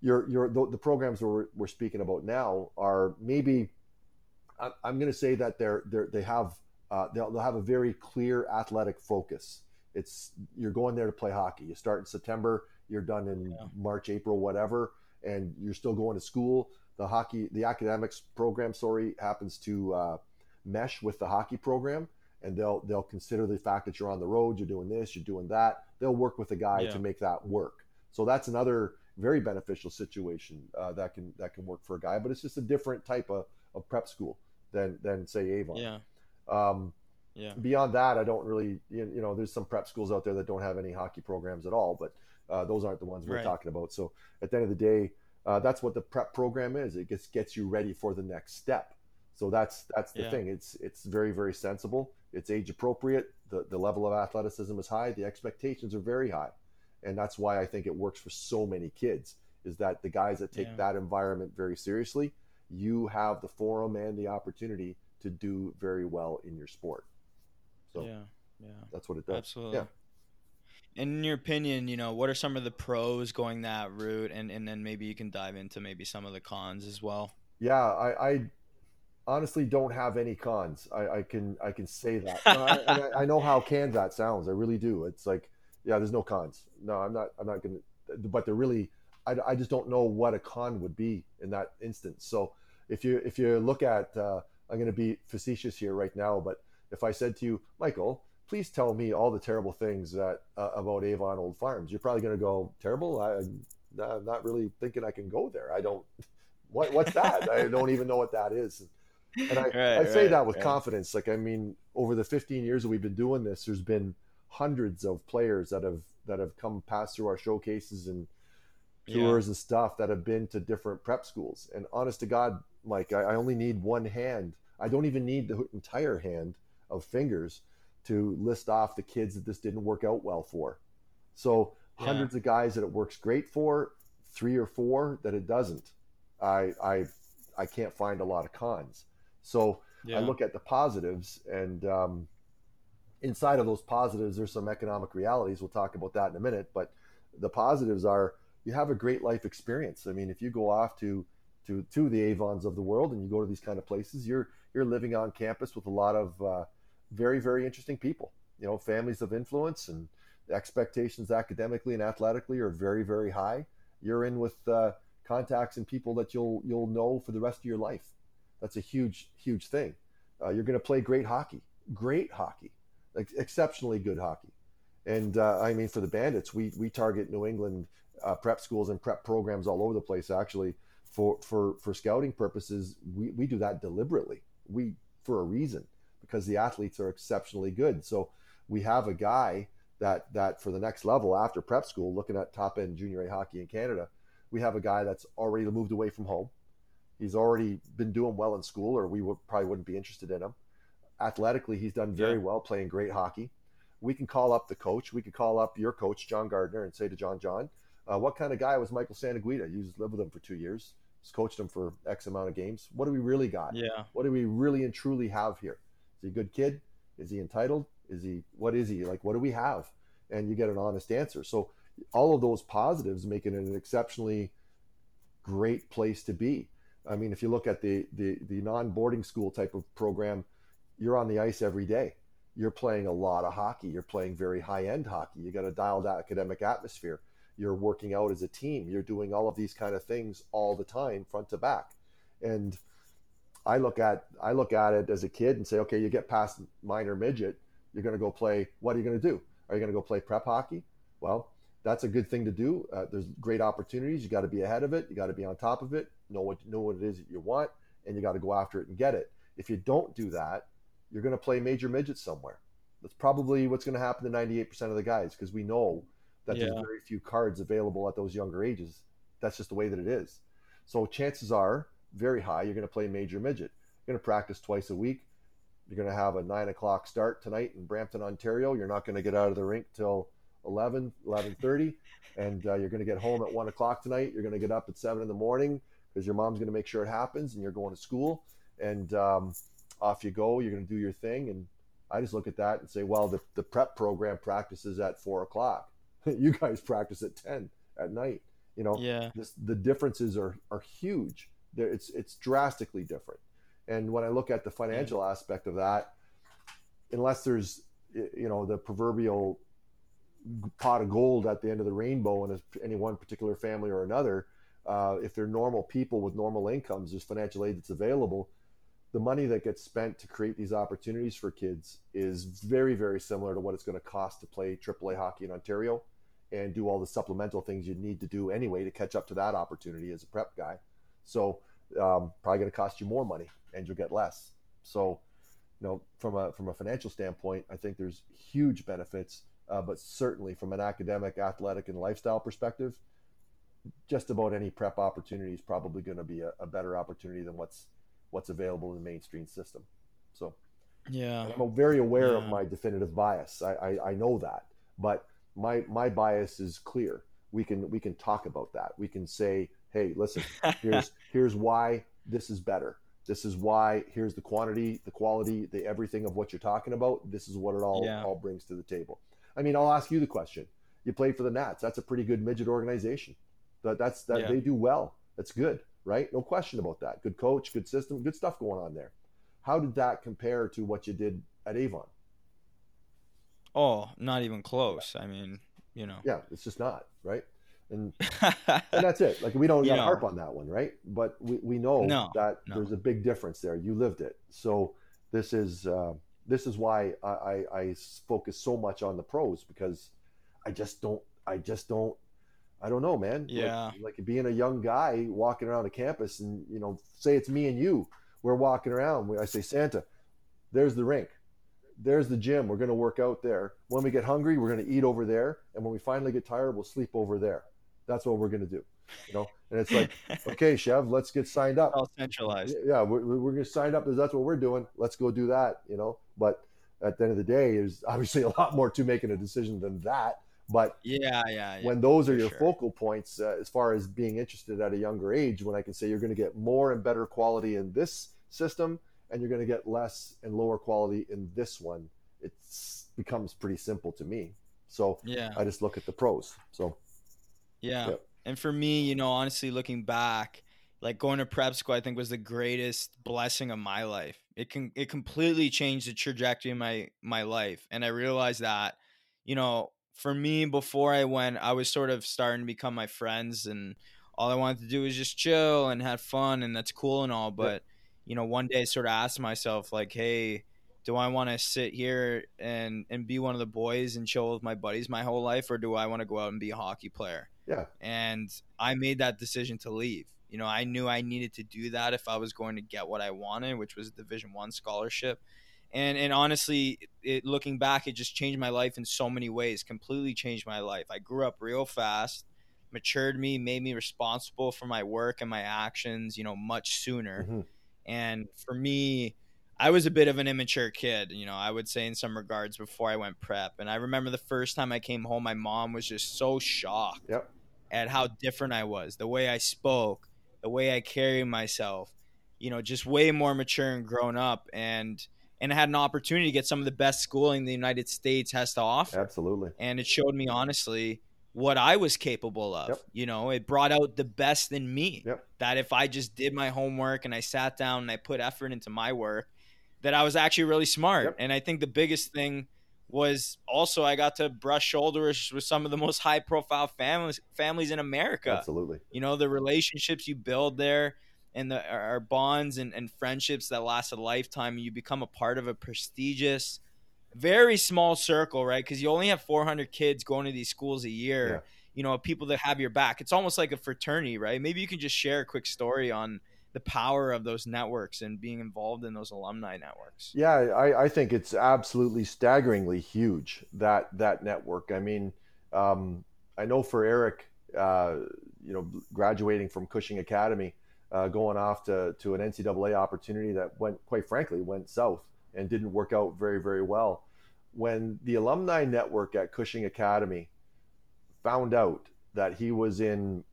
your your the, the programs we're, we're speaking about now are maybe I'm going to say that they're, they're they have uh, they'll, they'll have a very clear athletic focus. It's you're going there to play hockey. You start in September, you're done in yeah. March, April, whatever, and you're still going to school. The hockey, the academics program, sorry, happens to uh, mesh with the hockey program, and they'll they'll consider the fact that you're on the road, you're doing this, you're doing that. They'll work with the guy yeah. to make that work. So that's another very beneficial situation uh, that can that can work for a guy, but it's just a different type of, of prep school than than say Avon. Yeah. Um, yeah. Beyond that, I don't really you know there's some prep schools out there that don't have any hockey programs at all, but uh, those aren't the ones we're right. talking about. So at the end of the day, uh, that's what the prep program is. It gets gets you ready for the next step. So that's that's the yeah. thing. It's it's very very sensible. It's age appropriate. The the level of athleticism is high. The expectations are very high, and that's why I think it works for so many kids. Is that the guys that take yeah. that environment very seriously you have the forum and the opportunity to do very well in your sport. So yeah, yeah, that's what it does. Absolutely. Yeah. In your opinion, you know, what are some of the pros going that route, and and then maybe you can dive into maybe some of the cons as well. Yeah, I, I honestly don't have any cons. I, I can I can say that. I, I, know how canned that sounds. I really do. It's like, yeah, there's no cons. No, I'm not. I'm not gonna. But they're really. I, I just don't know what a con would be in that instance. So if you if you look at uh, i'm going to be facetious here right now but if i said to you michael please tell me all the terrible things that uh, about avon old farms you're probably going to go terrible? I, i'm not really thinking i can go there. I don't what what's that? I don't even know what that is. And i, right, I say right, that with right. confidence. Like i mean over the 15 years that we've been doing this there's been hundreds of players that have that have come past through our showcases and tours yeah. and stuff that have been to different prep schools. And honest to god like I, I only need one hand. I don't even need the entire hand of fingers to list off the kids that this didn't work out well for. So yeah. hundreds of guys that it works great for, three or four that it doesn't. I I I can't find a lot of cons. So yeah. I look at the positives, and um, inside of those positives, there's some economic realities. We'll talk about that in a minute. But the positives are you have a great life experience. I mean, if you go off to to to the Avons of the world, and you go to these kind of places, you're you're living on campus with a lot of uh, very very interesting people. You know, families of influence, and expectations academically and athletically are very very high. You're in with uh, contacts and people that you'll you'll know for the rest of your life. That's a huge huge thing. Uh, you're going to play great hockey, great hockey, like exceptionally good hockey. And uh, I mean, for the Bandits, we we target New England uh, prep schools and prep programs all over the place. Actually, for for for scouting purposes, we, we do that deliberately. We for a reason because the athletes are exceptionally good. So we have a guy that that for the next level after prep school, looking at top end junior A hockey in Canada, we have a guy that's already moved away from home. He's already been doing well in school, or we would probably wouldn't be interested in him. Athletically, he's done very yeah. well, playing great hockey. We can call up the coach. We could call up your coach, John Gardner, and say to John, John, uh, what kind of guy was Michael Santaguida? You just lived with him for two years coached him for X amount of games. What do we really got? Yeah. What do we really and truly have here? Is he a good kid? Is he entitled? Is he what is he? Like what do we have? And you get an honest answer. So all of those positives make it an exceptionally great place to be. I mean, if you look at the the, the non-boarding school type of program, you're on the ice every day. You're playing a lot of hockey. You're playing very high-end hockey. You got a dialed out academic atmosphere you're working out as a team you're doing all of these kind of things all the time front to back. And i look at i look at it as a kid and say okay you get past minor midget you're going to go play what are you going to do? Are you going to go play prep hockey? Well that's a good thing to do. Uh, there's great opportunities. You got to be ahead of it. You got to be on top of it. Know what know what it is that you want and you got to go after it and get it. If you don't do that you're going to play major midget somewhere. That's probably what's going to happen to 98% of the guys because we know that Yeah. there's very few cards available at those younger ages. That's just the way that it is. So chances are very high you're going to play major midget. You're going to practice twice a week. You're going to have a nine o'clock start tonight in Brampton, Ontario. You're not going to get out of the rink till 11, 11.30. And uh, you're going to get home at one o'clock tonight. You're going to get up at seven in the morning because your mom's going to make sure it happens and you're going to school. And um, off you go. You're going to do your thing. And I just look at that and say, well, the, the prep program practices at four o'clock. you guys practice at 10 at night. You know, Yeah. this, the differences are, are huge. There, it's, it's drastically different. And when I look at the financial aspect of that, unless there's, you know, the proverbial pot of gold at the end of the rainbow in a- any one particular family or another, uh, if they're normal people with normal incomes, there's financial aid that's available. The money that gets spent to create these opportunities for kids is very, very similar to what it's going to cost to play AAA hockey in Ontario and do all the supplemental things you need to do anyway to catch up to that opportunity as a prep guy. So um, probably going to cost you more money and you'll get less. So, you know, from a from a financial standpoint, I think there's huge benefits, uh, but certainly from an academic, athletic, and lifestyle perspective, just about any prep opportunity is probably going to be a, a better opportunity than what's what's available in the mainstream system. So Yeah. I'm very aware of my definitive bias. I, I, I know that, but my my bias is clear. We can we can talk about that. We can say, hey, listen, here's here's why this is better. This is why here's the quantity, the quality, the everything of what you're talking about. This is what it all Yeah. all brings to the table. I mean, I'll ask you the question. You played for the Nats. That's a pretty good midget organization. That that's that Yeah. they do well. That's good, right? No question about that. Good coach, good system, good stuff going on there. How did that compare to what you did at Avon? Oh, not even close. I mean, you know. Yeah, it's just not, right? And and that's it. Like we don't You got to know. harp on that one, right? But we, we know No, that no. there's a big difference there. You lived it, so this is uh, this is why I, I, I focus so much on the pros because I just don't I just don't I don't know, man. Like- Yeah. like, being a young guy walking around a campus, and you know, say it's me and you, we're walking around. I say Santa, there's the rink. There's the gym. We're going to work out there. When we get hungry, we're going to eat over there. And when we finally get tired, we'll sleep over there. That's what we're going to do. You know, and it's like, okay, Chev, let's get signed up. all centralized. Yeah, we're, we're going to sign up. Because that's what we're doing. Let's go do that. You know, but at the end of the day, there's obviously a lot more to making a decision than that. But Yeah, yeah, yeah. when those are your sure. focal points uh, as far as being interested at a younger age when i can say you're going to get more and better quality in this system and you're going to get less and lower quality in this one it becomes pretty simple to me so yeah. i just look at the pros so Yeah. Yep. And for me, you know, honestly, looking back, like going to prep school, I think was the greatest blessing of my life. It can it completely changed the trajectory of my my life, and I realized that, you know, for me before I went, I was sort of starting to become my friends, and all I wanted to do was just chill and have fun, and that's cool and all. But you know, one day sort of asked myself, like, hey. Do I want to sit here and, and be one of the boys and chill with my buddies my whole life, or do I want to go out and be a hockey player? yeah and I made that decision to leave. You know, I knew I needed to do that if I was going to get what I wanted, which was a Division One scholarship. And and honestly, it, looking back, it just changed my life in so many ways. Completely changed my life. I grew up real fast, matured me, made me responsible for my work and my actions. You know, much sooner. Mhm. And for me, I was a bit of an immature kid, you know, I would say in some regards before I went prep. And I remember the first time I came home, my mom was just so shocked Yep. at how different I was, the way I spoke, the way I carried myself, you know, just way more mature and grown up and and I had an opportunity to get some of the best schooling the United States has to offer absolutely and it showed me honestly what I was capable of. Yep. You know, it brought out the best in me. Yep. That if I just did my homework and I sat down and I put effort into my work, that I was actually really smart. Yep. And I think the biggest thing was also I got to brush shoulders with some of the most high profile families families in America absolutely you know the relationships you build there and the are bonds and, and friendships that last a lifetime you become a part of a prestigious very small circle right? Because you only have 400 kids going to these schools a year Yeah. you know people that have your back. It's almost like a fraternity right? Maybe you can just share a quick story on the power of those networks and being involved in those alumni networks. Yeah, I, I think it's absolutely staggeringly huge that that network. I mean, um, I know for Eric, uh, you know, graduating from Cushing Academy, uh, going off to, to an NCAA opportunity that went, quite frankly, went south and didn't work out very, very well. When the alumni network at Cushing Academy found out that he was in,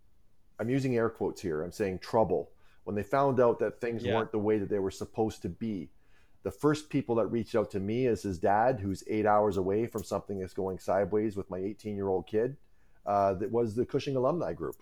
I'm using air quotes here, I'm saying trouble. When they found out that things yeah. weren't the way that they were supposed to be, the first people that reached out to me is his dad, who's eight hours away from something that's going sideways with my 18 year old kid. Uh, that was the Cushing alumni group.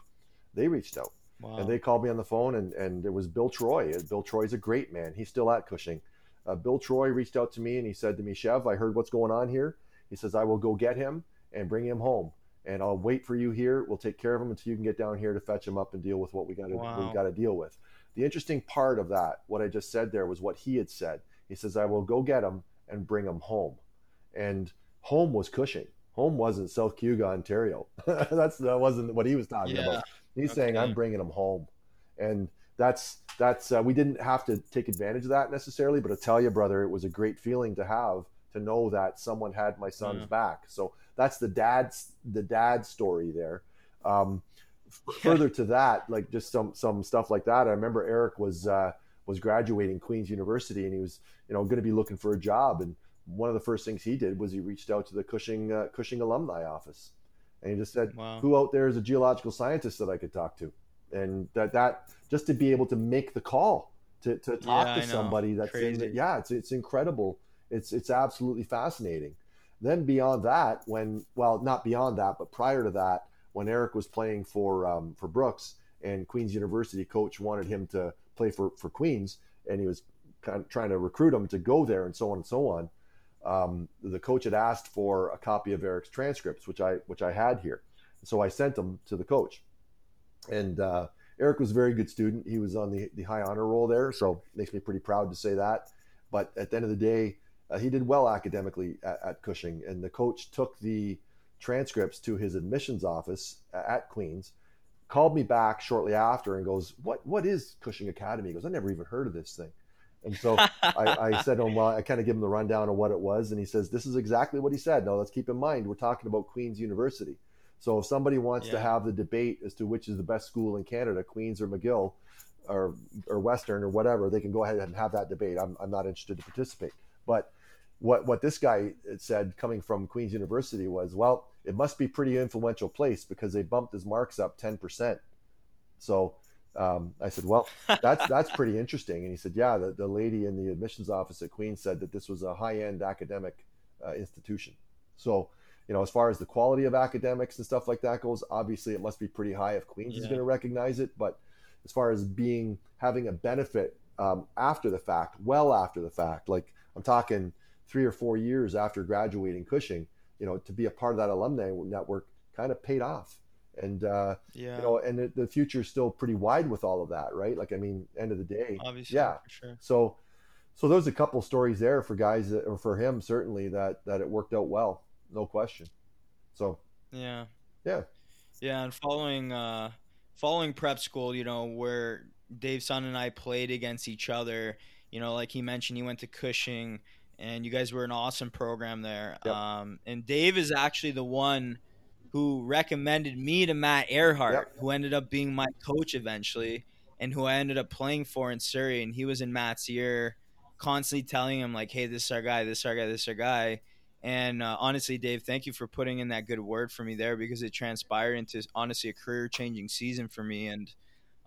They reached out wow. and they called me on the phone, and, and it was Bill Troy. Bill Troy's a great man. He's still at Cushing. Uh, Bill Troy reached out to me and he said to me, Chev, I heard what's going on here. He says, I will go get him and bring him home. And I'll wait for you here. We'll take care of him until you can get down here to fetch him up and deal with what we got to wow. we got to deal with. The interesting part of that, what I just said there, was what he had said. He says, I will go get him and bring him home. And home was Cushing. Home wasn't South Cayuga, Ontario. that's that wasn't what he was talking yeah. about. He's okay. saying, I'm bringing him home. And that's that's uh, we didn't have to take advantage of that necessarily, but I tell you, brother, it was a great feeling to have to know that someone had my son's yeah. back. So that's the dad's the dad story there. Um, further to that, like just some some stuff like that. I remember Eric was uh, was graduating Queen's University, and he was you know going to be looking for a job. And one of the first things he did was he reached out to the Cushing uh, Cushing alumni office, and he just said, wow. "Who out there is a geological scientist that I could talk to?" And that that just to be able to make the call to, to talk yeah, to somebody that's Crazy. in yeah, it's it's incredible. It's it's absolutely fascinating. Then beyond that, when well, not beyond that, but prior to that, when Eric was playing for um, for Brooks and Queens University coach wanted him to play for for Queens, and he was kind of trying to recruit him to go there, and so on and so on. Um, the coach had asked for a copy of Eric's transcripts, which I which I had here, so I sent them to the coach, and uh, Eric was a very good student. He was on the the high honor roll there, so makes me pretty proud to say that. But at the end of the day, uh, he did well academically at, at, Cushing, and the coach took the transcripts to his admissions office at Queens, called me back shortly after, and goes, "What what is Cushing Academy?" He goes, "I never even heard of this thing." And so I, I, said to him, well, I kind of give him the rundown of what it was. And he says, this is exactly what he said. Now, let's keep in mind, we're talking about Queen's University. So if somebody wants yeah. to have the debate as to which is the best school in Canada, Queen's or McGill or, or Western or whatever, they can go ahead and have that debate. I'm, I'm not interested to participate. But what, what this guy said coming from Queen's University was, well, it must be pretty influential place because they bumped his marks up 10%. So um, I said, well, that's that's pretty interesting. And he said, yeah, the, the lady in the admissions office at Queen said that this was a high end academic uh, institution. So, you know, as far as the quality of academics and stuff like that goes, obviously it must be pretty high if Queens yeah. is going to recognize it. But as far as being having a benefit um, after the fact, well after the fact, like I'm talking three or four years after graduating Cushing, you know, to be a part of that alumni network kind of paid off and uh, yeah. you know, and the, the future is still pretty wide with all of that, right? Like, I mean, end of the day, obviously, yeah. Sure. So, so there's a couple stories there for guys that, or for him certainly that that it worked out well, no question. So, yeah, yeah, yeah, and following uh, following prep school, you know, where Dave Son and I played against each other. You know, like he mentioned, he went to Cushing, and you guys were an awesome program there. Yep. Um, and Dave is actually the one who recommended me to Matt Erhart, yep. who ended up being my coach eventually, and who I ended up playing for in Surrey. And he was in Matt's ear, constantly telling him like, "Hey, this is our guy. This is our guy. This is our guy." And uh, honestly, Dave, thank you for putting in that good word for me there because it transpired into honestly a career-changing season for me. And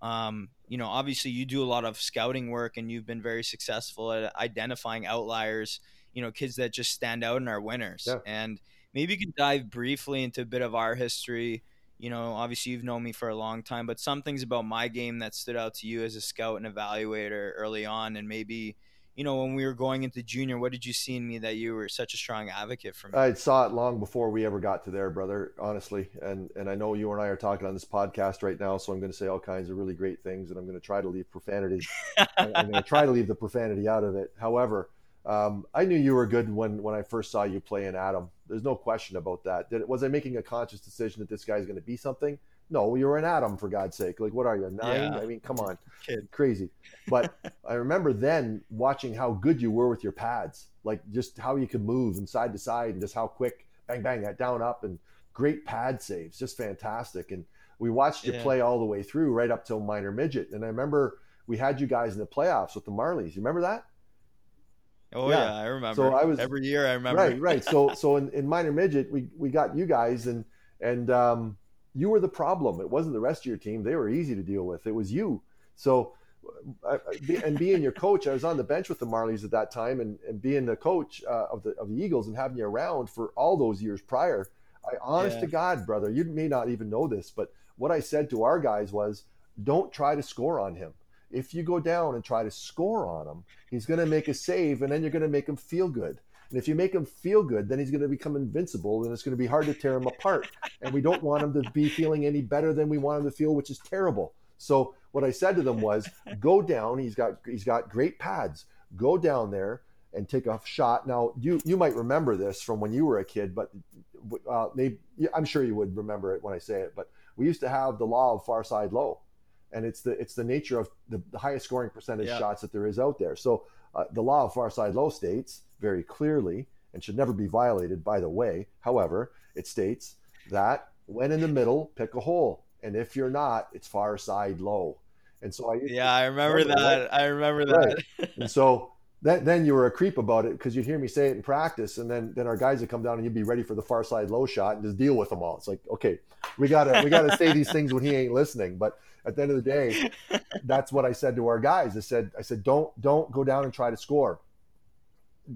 um, you know, obviously, you do a lot of scouting work, and you've been very successful at identifying outliers. You know, kids that just stand out and are winners. Yeah. And maybe you can dive briefly into a bit of our history. You know, obviously you've known me for a long time, but some things about my game that stood out to you as a scout and evaluator early on, and maybe you know, when we were going into junior, what did you see in me that you were such a strong advocate for me? I saw it long before we ever got to there, brother, honestly. And and I know you and I are talking on this podcast right now, so I'm going to say all kinds of really great things, and I'm going to try to leave profanity. I'm going to try to leave the profanity out of it. However, um, I knew you were good when when I first saw you play in Adam. There's no question about that. Did, was I making a conscious decision that this guy's going to be something? No, you're an Adam for God's sake. Like, what are you nine? Yeah. I mean, come on, kid, crazy. But I remember then watching how good you were with your pads, like just how you could move and side to side, and just how quick, bang bang, that down up and great pad saves, just fantastic. And we watched you Yeah. play all the way through, right up till minor midget. And I remember we had you guys in the playoffs with the Marlies. You remember that? Oh Yeah. yeah, I remember. So I was- every year I remember. Right, right. So so in, in minor midget, we we got you guys and and um, you were the problem. It wasn't the rest of your team. They were easy to deal with. It was you. So I, and being your coach, I was on the bench with the Marlies at that time, and, and being the coach uh, of the of the Eagles and having you around for all those years prior. I honest Yeah. to God, brother, you may not even know this, but what I said to our guys was, don't try to score on him. If you go down and try to score on him, he's going to make a save, and then you're going to make him feel good. And if you make him feel good, then he's going to become invincible, and it's going to be hard to tear him apart. And we don't want him to be feeling any better than we want him to feel, which is terrible. So what I said to them was, go down. He's got he's got great pads. Go down there and take a shot. Now you you might remember this from when you were a kid, but uh, maybe I'm sure you would remember it when I say it. But we used to have the law of far side low, and it's the it's the nature of the, the highest scoring percentage Yeah. shots that there is out there. So uh, the law of far side low states very clearly and should never be violated. By the way, however, it states that when in the middle, pick a hole, and if you're not, it's far side low. And so I Yeah, I remember Remember that. I remember that. and so then, then you were a creep about it because you'd hear me say it in practice, and then then our guys would come down and you'd be ready for the far side low shot and just deal with them all. It's like, okay, we gotta we gotta say these things when he ain't listening. But at the end of the day, that's what I said to our guys. I said I said don't don't go down and try to score.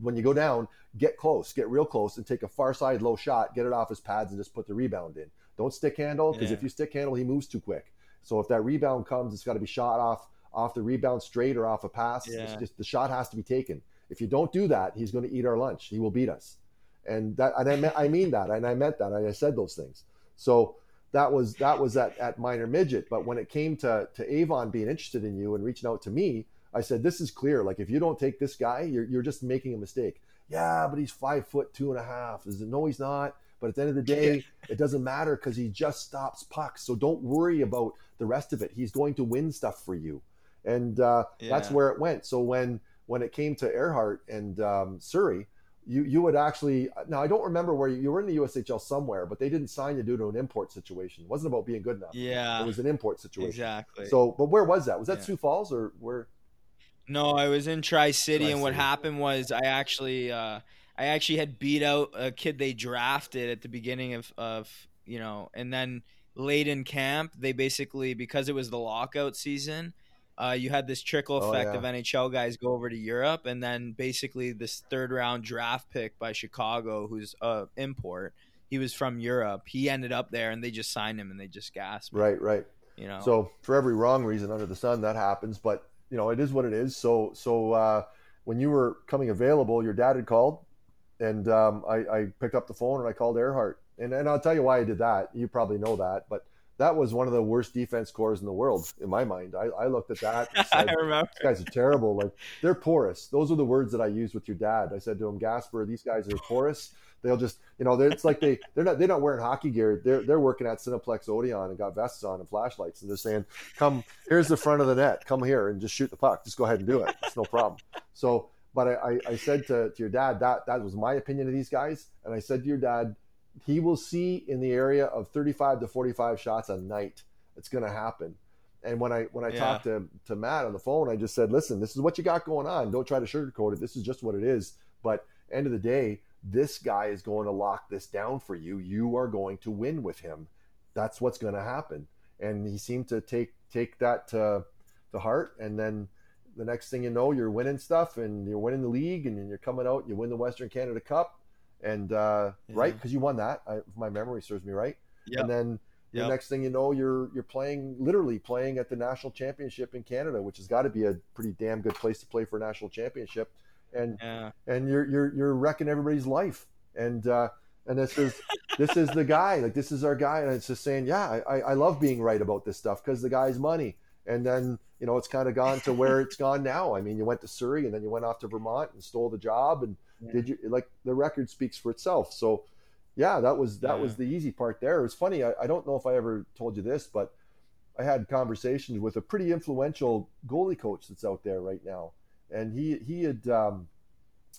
When you go down, get close, get real close, and take a far side low shot, get it off his pads, and just put the rebound in. Don't stick handle because Yeah. if you stick handle, he moves too quick. So if that rebound comes, it's got to be shot off off the rebound straight or off a pass. It's Yeah. just the shot has to be taken. If you don't do that, he's going to eat our lunch. He will beat us. And that and I meant I mean that and I meant that. I said those things. So that was that was at, at minor midget. But when it came to to Avon being interested in you and reaching out to me, I said, This is clear. Like if you don't take this guy, you're you're just making a mistake. Yeah, but he's five foot two and a half. Is it no he's not? But at the end of the day, it doesn't matter because he just stops pucks. So don't worry about the rest of it. He's going to win stuff for you. And uh, that's where it went. So when when it came to Erhart and um, Surrey, you you would actually now I don't remember where you, you were in the USHL somewhere, but they didn't sign you due to an import situation. It wasn't about being good enough. Yeah, it was an import situation. exactly. So, but where was that? Was that Yeah. Sioux Falls or where? No, I was in Tri City, and what happened was I actually, uh, I actually had beat out a kid they drafted at the beginning of, of you know, and then late in camp, they basically because it was the lockout season, uh, you had this trickle Oh, effect yeah. of NHL guys go over to Europe, and then basically this third round draft pick by Chicago, who's a import, he was from Europe. He ended up there, and they just signed him, and they just gasped. Right, right. You know. So for every wrong reason under the sun, that happens. But you know, it is what it is. So so uh, when you were coming available, your dad had called, and um, I, I picked up the phone and I called Erhart. And and I'll tell you why I did that. You probably know that, but that was one of the worst defense corps in the world in my mind. I, I looked at that and I remember. these guys are terrible. Like they're porous. Those are the words that I used with your dad. I said to him, Gasper, these guys are porous. They'll just, you know, it's like they they're not they're not wearing hockey gear. They're they're working at Cineplex Odeon and got vests on and flashlights, and they're saying, "Come, here's the front of the net. Come here and just shoot the puck. Just go ahead and do it. It's no problem." So, but I, I, said to, to your dad that that was my opinion of these guys, and I said to your dad, he will see in the area of 35 to 45 shots a night. It's going to happen. And when I when I Yeah. talked to to Matt on the phone, I just said, "Listen, this is what you got going on. Don't try to sugarcoat it. This is just what it is." But end of the day, this guy is going to lock this down for you. You are going to win with him. That's what's going to happen. And he seemed to take take that to to heart. And then the next thing you know, you're winning stuff, and you're winning the league, and then you're coming out. You win the Western Canada Cup, and uh, right because you won that. I, if my memory serves me right. Yep. And then the Yep. next thing you know, you're you're playing literally playing at the national championship in Canada, which has got to be a pretty damn good place to play for a national championship. And Yeah. and you're you're you're wrecking everybody's life. And uh, and this is this is the guy. Like this is our guy. And it's just saying, yeah, I, I love being right about this stuff because the guy's money. And then you know it's kind of gone to where it's gone now. I mean, you went to Surrey and then you went off to Vermont and stole the job. And Yeah. did you like the record speaks for itself? So yeah, that was that Yeah. was the easy part there. It was funny. I, I don't know if I ever told you this, but I had conversations with a pretty influential goalie coach that's out there right now, and he he had um,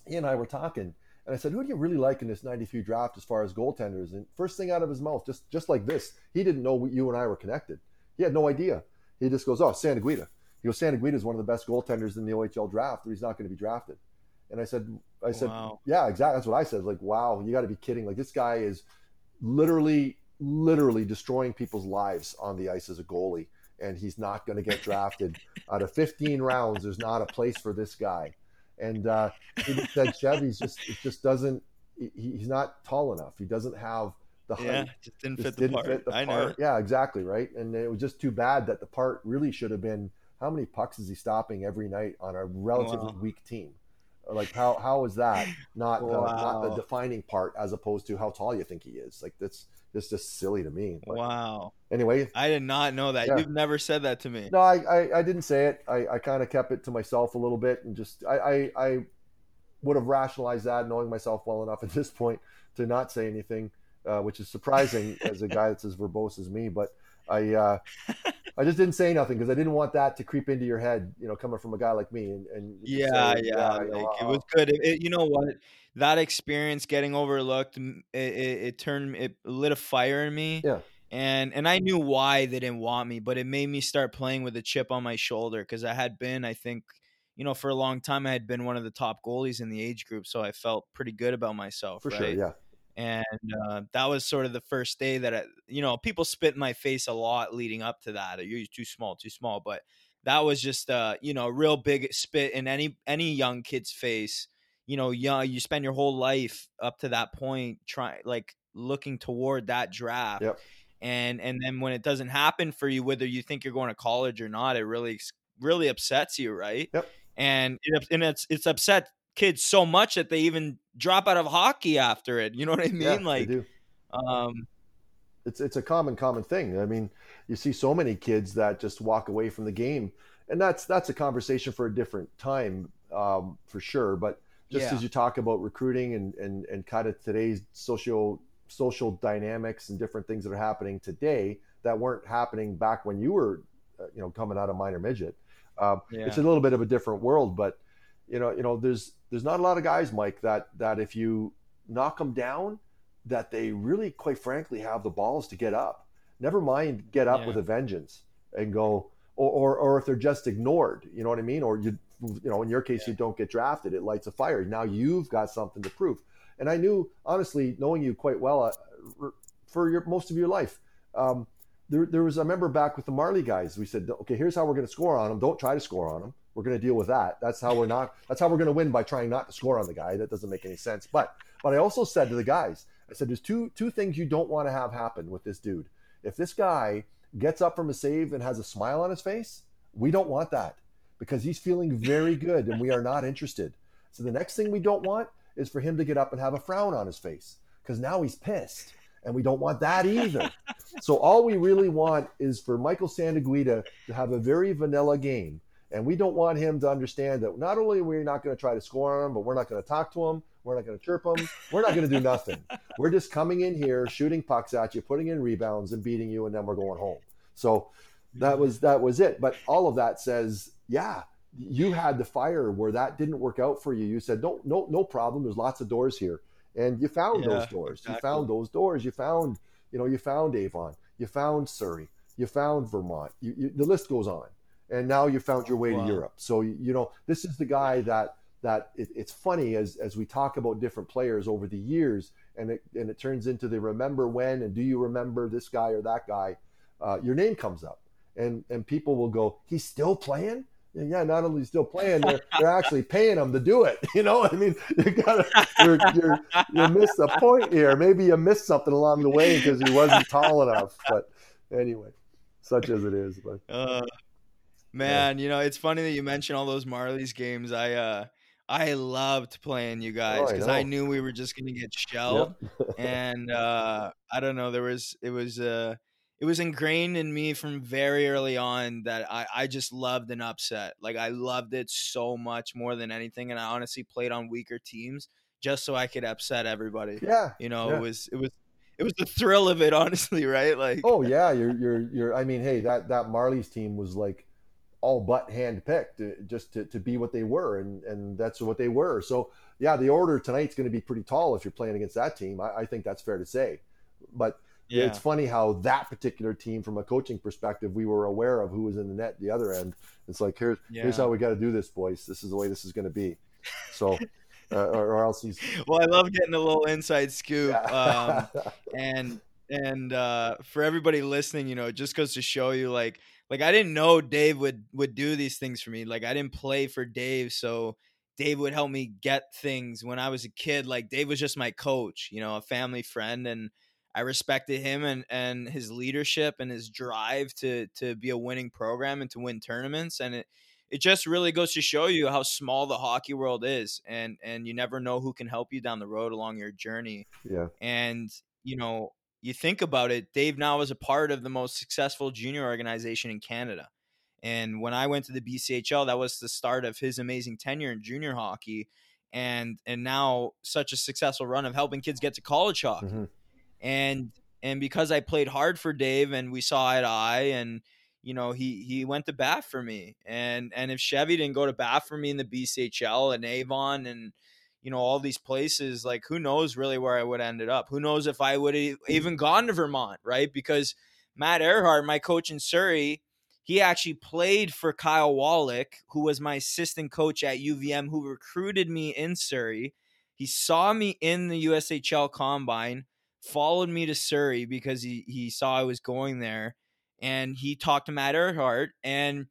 he and I were talking, And I said, "Who do you really like in this '93 draft as far as goaltenders?" And first thing out of his mouth, just just like this, he didn't know you and I were connected. He had no idea. He just goes, "Oh, Santaguida." He goes, "Santaguida is one of the best goaltenders in the OHL draft, but he's not going to be drafted." And I said, "I said, wow. yeah, exactly. That's what I said. Like, wow, you got to be kidding! Like, this guy is literally, literally destroying people's lives on the ice as a goalie, and he's not going to get drafted. Out of 15 rounds, there's not a place for this guy." And uh, he said, "Chevy's just it just doesn't. He, he's not tall enough. He doesn't have." the height. Yeah, just didn't just fit the didn't part. Fit the I part. know. Yeah, exactly right. And it was just too bad that the part really should have been how many pucks is he stopping every night on a relatively wow. weak team? Like how how is that not wow. the, not the defining part as opposed to how tall you think he is? Like that's it's just silly to me. But wow. Anyway, I did not know that. Yeah. You've never said that to me. No, I I, I didn't say it. I, I kind of kept it to myself a little bit and just I, I I would have rationalized that knowing myself well enough at this point to not say anything uh, which is surprising as a guy that's as verbose as me. But I uh, I just didn't say nothing because I didn't want that to creep into your head, you know, coming from a guy like me. And, and yeah, say, yeah, yeah like, it was uh, good. It, it, you know what? That experience getting overlooked, it, it, turned it lit a fire in me. Yeah. And and I knew why they didn't want me, but it made me start playing with a chip on my shoulder because I had been, I think, you know, for a long time I had been one of the top goalies in the age group, so I felt pretty good about myself. For right? sure, yeah and uh, that was sort of the first day that I, you know people spit in my face a lot leading up to that you're too small too small but that was just uh you know real big spit in any any young kid's face you know young you spend your whole life up to that point trying like looking toward that draft yep. and and then when it doesn't happen for you whether you think you're going to college or not it really really upsets you right yep. and it, and it's it's upset kids so much that they even drop out of hockey after it. You know what I mean? Yeah, like, um, it's it's a common common thing. I mean, you see so many kids that just walk away from the game, and that's that's a conversation for a different time, um, for sure. But just yeah. as you talk about recruiting and and and kind of today's social social dynamics and different things that are happening today that weren't happening back when you were, uh, you know, coming out of minor midget. Um, yeah. It's a little bit of a different world, but you know, you know, there's there's not a lot of guys, Mike, that that if you knock them down, that they really, quite frankly, have the balls to get up. Never mind get up yeah. with a vengeance and go, or, or or if they're just ignored, you know what I mean? Or you you know, in your case, yeah. you don't get drafted, it lights a fire. Now you've got something to prove. And I knew, honestly, knowing you quite well uh, for your most of your life. Um, there, there was, I remember back with the Marley guys, we said, okay, here's how we're going to score on them. Don't try to score on them we're going to deal with that. That's how we're not. That's how we're going to win by trying not to score on the guy. That doesn't make any sense. But but I also said to the guys, I said, there's two two things you don't want to have happen with this dude. If this guy gets up from a save and has a smile on his face, we don't want that because he's feeling very good and we are not interested. So the next thing we don't want is for him to get up and have a frown on his face because now he's pissed and we don't want that either. so all we really want is for Michael Santaguida to have a very vanilla game and we don't want him to understand that not only are we not going to try to score on him, but we're not going to talk to him. We're not going to chirp him. We're not going to do nothing. We're just coming in here, shooting pucks at you, putting in rebounds, and beating you, and then we're going home. So that was that was it. But all of that says, yeah, you had the fire where that didn't work out for you. You said, no, no, no problem. There's lots of doors here, and you found yeah, those doors. Exactly. You found those doors. You found, you know, you found Avon. You found Surrey. You found Vermont. You, you, the list goes on and now you found your way wow. to Europe. So you know this is the guy that that it, it's funny as as we talk about different players over the years, and it and it turns into the remember when and do you remember this guy or that guy? Uh, your name comes up, and and people will go, he's still playing. Yeah, not only still playing, they're, they're actually paying him to do it. You know, I mean, you gotta you're, you're, you missed a point here. Maybe you missed something along the way because he wasn't tall enough. But anyway, such as it is. But uh, Man, you know, it's funny that you mention all those Marlies games. I uh I loved playing you guys because oh, I, I, knew we were just gonna get shelled. Yep. and uh I don't know, there was it was uh it was ingrained in me from very early on that I, I just loved an upset. Like I loved it so much more than anything. And I honestly played on weaker teams just so I could upset everybody. Yeah. You know, yeah. it was it was it was the thrill of it, honestly, right? Like Oh yeah, you're you're you're I mean, hey, that that Marlies team was like all but handpicked uh, just to, to be what they were, and and that's what they were. So yeah, the order tonight's going to be pretty tall if you're playing against that team. I, I think that's fair to say, but. Yeah. It's funny how that particular team, from a coaching perspective, we were aware of who was in the net the other end. It's like here's yeah. here's how we got to do this, boys. This is the way this is going to be. So uh, or, else he's. Well, I love getting a little inside scoop, yeah. um, and and uh, for everybody listening, you know, it just goes to show you, like, like I didn't know Dave would would do these things for me. Like, I didn't play for Dave, so Dave would help me get things when I was a kid. Like, Dave was just my coach, you know, a family friend, and I respected him and and his leadership and his drive to to be a winning program and to win tournaments, and it it just really goes to show you how small the hockey world is and and you never know who can help you down the road along your journey yeah and you know you think about it dave now is a part of the most successful junior organization in canada and when i went to the bchl that was the start of his amazing tenure in junior hockey and and now such a successful run of helping kids get to college hockey mm-hmm. And and because i played hard for dave and we saw eye to eye and you know, he he went to bat for me. And and if Chevy didn't go to bat for me in the BCHL and Avon and you know all these places, like who knows really where I would have ended up? Who knows if I would have even gone to Vermont, right? Because Matt Erhart, my coach in Surrey, he actually played for Kyle Wallack, who was my assistant coach at UVM, who recruited me in Surrey. He saw me in the USHL combine, followed me to Surrey because he, he saw I was going there and he talked to Matt Erhart. And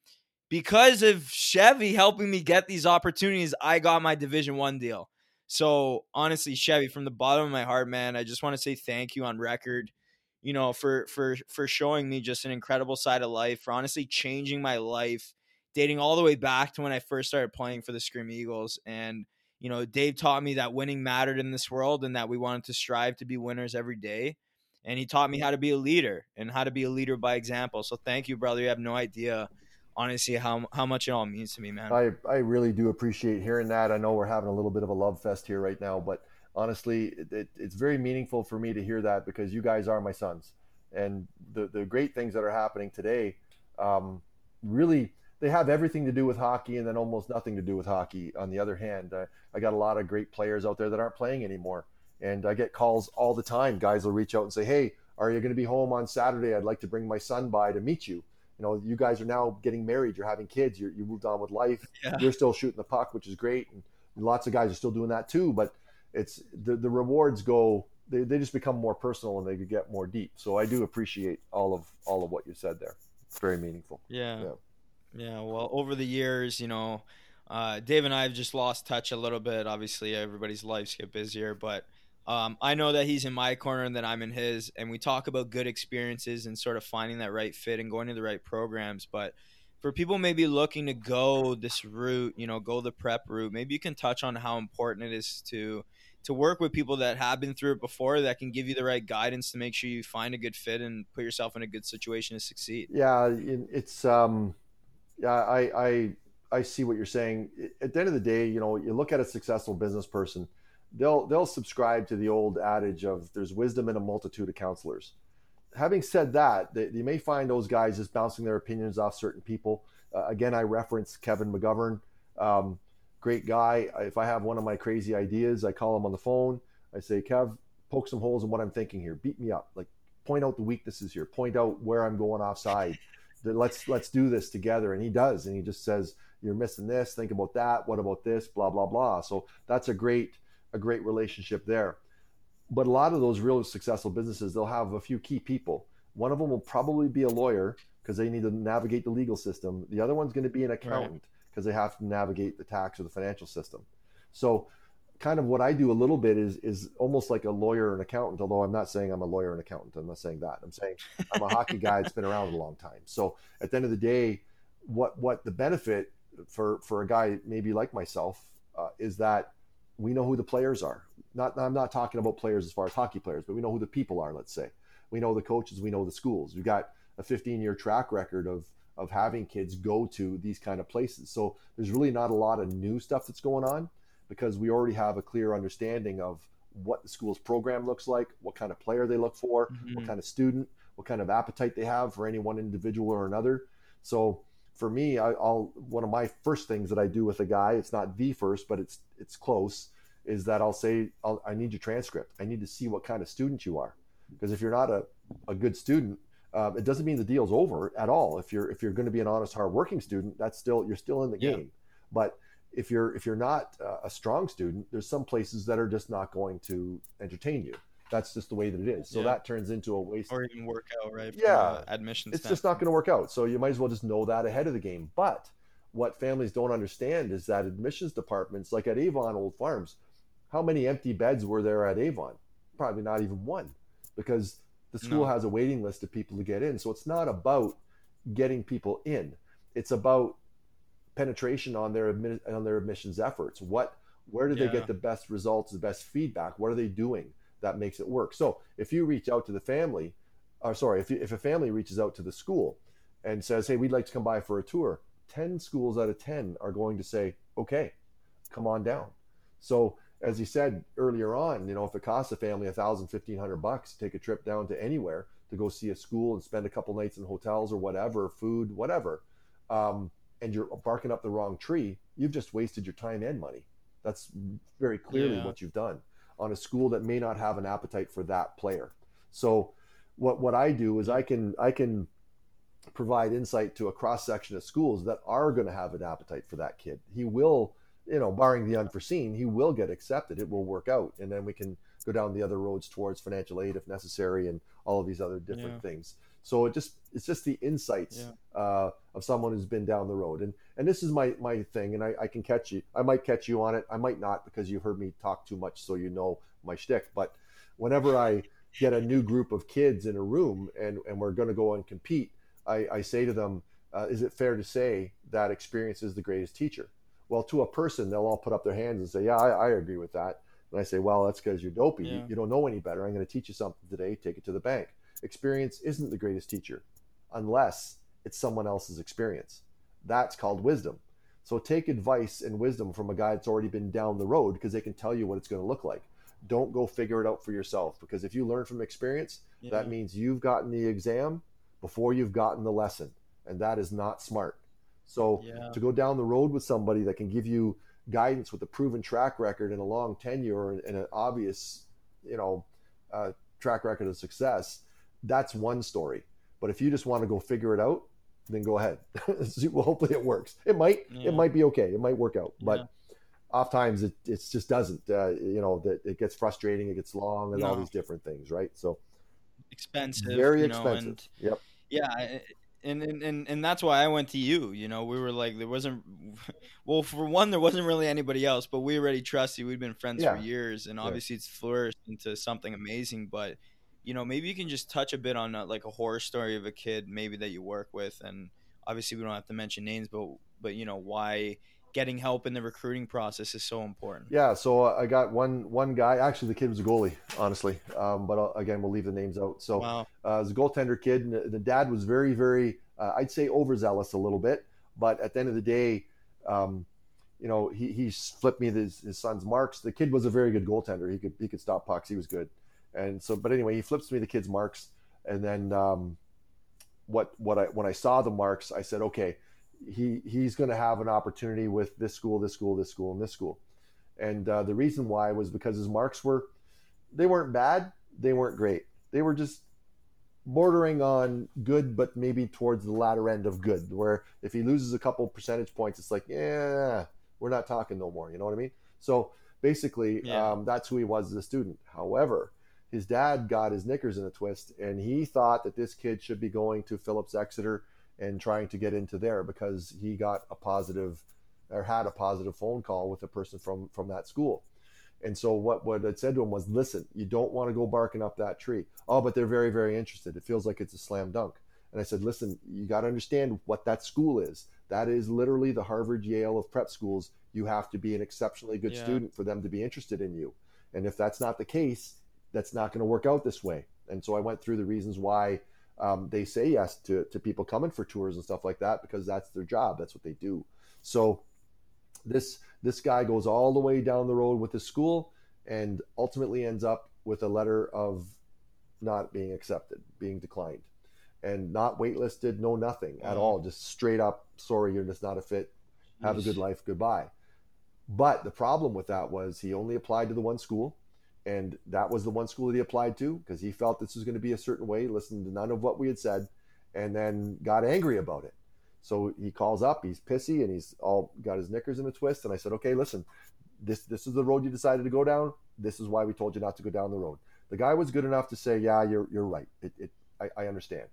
because of Chevy helping me get these opportunities, I got my Division One deal. So honestly, Chevy, from the bottom of my heart, man, I just want to say thank you on record. You know, for for for showing me just an incredible side of life, for honestly changing my life, dating all the way back to when I first started playing for the Screaming Eagles. And you know, Dave taught me that winning mattered in this world, and that we wanted to strive to be winners every day and he taught me how to be a leader and how to be a leader by example. So thank you, brother. You have no idea, honestly, how how much it all means to me, man. I I really do appreciate hearing that. I know we're having a little bit of a love fest here right now, but honestly, it, it, it's very meaningful for me to hear that because you guys are my sons, and the the great things that are happening today, um, really. They have everything to do with hockey and then almost nothing to do with hockey. On the other hand, uh, I got a lot of great players out there that aren't playing anymore and I get calls all the time. Guys will reach out and say, "Hey, are you going to be home on Saturday? I'd like to bring my son by to meet you." You know, you guys are now getting married. You're having kids. You're, you moved on with life. Yeah. You're still shooting the puck, which is great, and lots of guys are still doing that too. But it's the the rewards go. They, they just become more personal and they get more deep. So I do appreciate all of all of what you said there. It's very meaningful. Yeah. Yeah. yeah well, over the years, you know, uh, Dave and I have just lost touch a little bit. Obviously, everybody's lives get busier, but um, I know that he's in my corner and that I'm in his, and we talk about good experiences and sort of finding that right fit and going to the right programs. But for people maybe looking to go this route, you know, go the prep route, maybe you can touch on how important it is to to work with people that have been through it before that can give you the right guidance to make sure you find a good fit and put yourself in a good situation to succeed. Yeah, it's um, yeah, I I I see what you're saying. At the end of the day, you know, you look at a successful business person they'll they'll subscribe to the old adage of there's wisdom in a multitude of counselors. Having said that, they, you may find those guys just bouncing their opinions off certain people. Uh, again, I reference Kevin McGovern, um, great guy. If I have one of my crazy ideas, I call him on the phone. I say, Kev, poke some holes in what I'm thinking here. Beat me up. Like point out the weaknesses here. Point out where I'm going offside. let's let's do this together. And he does. And he just says, you're missing this. Think about that. What about this? Blah blah blah. So that's a great a great relationship there. But a lot of those real successful businesses, they'll have a few key people. One of them will probably be a lawyer because they need to navigate the legal system. The other one's going to be an accountant because right. they have to navigate the tax or the financial system. So, kind of what I do a little bit is is almost like a lawyer and accountant. Although I'm not saying I'm a lawyer and accountant. I'm not saying that. I'm saying I'm a hockey guy that's been around a long time. So at the end of the day, what what the benefit for for a guy maybe like myself uh, is that we know who the players are. Not I'm not talking about players as far as hockey players, but we know who the people are. Let's say we know the coaches, we know the schools. We've got a 15 year track record of of having kids go to these kind of places. So there's really not a lot of new stuff that's going on because we already have a clear understanding of what the school's program looks like, what kind of player they look for, mm-hmm. what kind of student, what kind of appetite they have for any one individual or another. So for me, I, will one of my first things that I do with a guy. It's not the first, but it's it's close. Is that I'll say I'll, I need your transcript. I need to see what kind of student you are, because if you're not a, a good student, uh, it doesn't mean the deal's over at all. If you're if you're going to be an honest, hardworking student, that's still you're still in the game. But if you're if you're not a strong student, there's some places that are just not going to entertain you. That's just the way that it is. So yeah. that turns into a waste. Or even work out, right? Yeah, admission. It's just not going to work out. So you might as well just know that ahead of the game. But what families don't understand is that admissions departments, like at Avon Old Farms, how many empty beds were there at Avon? Probably not even one, because the school no. has a waiting list of people to get in. So it's not about getting people in. It's about penetration on their admi- on their admissions efforts. What where do yeah. they get the best results, the best feedback? What are they doing that makes it work? So if you reach out to the family, or sorry, if you, if a family reaches out to the school and says, "Hey, we'd like to come by for a tour," ten schools out of ten are going to say, "Okay, come on down." So as you said earlier on, you know, if it costs a family a thousand, fifteen hundred bucks to take a trip down to anywhere to go see a school and spend a couple nights in hotels or whatever, food, whatever, um, and you're barking up the wrong tree, you've just wasted your time and money. That's very clearly yeah. what you've done on a school that may not have an appetite for that player. So what what I do is I can I can provide insight to a cross section of schools that are going to have an appetite for that kid. He will, you know, barring the unforeseen, he will get accepted. It will work out, and then we can go down the other roads towards financial aid if necessary, and all of these other different yeah. things. So it just it's just the insights yeah. uh, of someone who's been down the road. And and this is my my thing, and I, I can catch you. I might catch you on it. I might not because you heard me talk too much, so you know my shtick. But whenever I get a new group of kids in a room and and we're going to go and compete, I, I say to them, uh, is it fair to say that experience is the greatest teacher? Well, to a person, they'll all put up their hands and say, yeah, I, I agree with that. And I say, well, that's because you're dopey. Yeah. You, you don't know any better. I'm going to teach you something today. Take it to the bank experience isn't the greatest teacher unless it's someone else's experience. That's called wisdom. So take advice and wisdom from a guy that's already been down the road because they can tell you what it's going to look like. Don't go figure it out for yourself because if you learn from experience, yeah. that means you've gotten the exam before you've gotten the lesson. And that is not smart. So yeah. to go down the road with somebody that can give you guidance with a proven track record and a long tenure and, an obvious, you know, uh, track record of success, that's one story. But if you just want to go figure it out, then go ahead. well, hopefully it works. It might. Yeah. It might be okay. It might work out. But yeah. oftentimes it it just doesn't. Uh, you know that it gets frustrating. It gets long, and no. all these different things. Right. So expensive. Very expensive. Know, and, yep. Yeah. And, and and and that's why I went to you. You know, we were like there wasn't. Well, for one, there wasn't really anybody else, but we already trust you. We've been friends yeah. for years, and obviously it's flourished into something amazing. But you know, maybe you can just touch a bit on uh, like a horror story of a kid maybe that you work with, and obviously we don't have to mention names, but but you know why getting help in the recruiting process is so important. Yeah, so uh, I got one one guy. Actually, the kid was a goalie, honestly. Um, but uh, again, we'll leave the names out. So wow. uh, as a goaltender kid, and the, the dad was very, very, uh, I'd say overzealous a little bit. But at the end of the day, um, you know, he, he flipped me his, his son's marks. The kid was a very good goaltender. He could he could stop pucks. He was good. And so, but anyway, he flips me the kid's marks, and then um, what what I when I saw the marks, I said, okay, he he's going to have an opportunity with this school, this school, this school, and this school. And uh, the reason why was because his marks were they weren't bad, they weren't great, they were just bordering on good, but maybe towards the latter end of good. Where if he loses a couple percentage points, it's like, yeah, we're not talking no more. You know what I mean? So basically, yeah. um, that's who he was as a student. However, his dad got his knickers in a twist and he thought that this kid should be going to Phillips Exeter and trying to get into there because he got a positive or had a positive phone call with a person from from that school. And so what what I said to him was, listen, you don't want to go barking up that tree. Oh, but they're very very interested. It feels like it's a slam dunk. And I said, listen, you got to understand what that school is. That is literally the Harvard Yale of prep schools. You have to be an exceptionally good yeah. student for them to be interested in you. And if that's not the case, that's not going to work out this way. And so I went through the reasons why um, they say yes to, to people coming for tours and stuff like that because that's their job. That's what they do. So this this guy goes all the way down the road with the school and ultimately ends up with a letter of not being accepted, being declined. and not waitlisted, no nothing at all, just straight up, sorry, you're just not a fit. Have a good life, goodbye. But the problem with that was he only applied to the one school, and that was the one school that he applied to because he felt this was going to be a certain way, listened to none of what we had said, and then got angry about it. So he calls up, he's pissy, and he's all got his knickers in a twist. And I said, okay, listen, this this is the road you decided to go down. This is why we told you not to go down the road. The guy was good enough to say, yeah, you're you're right. It, it I, I understand.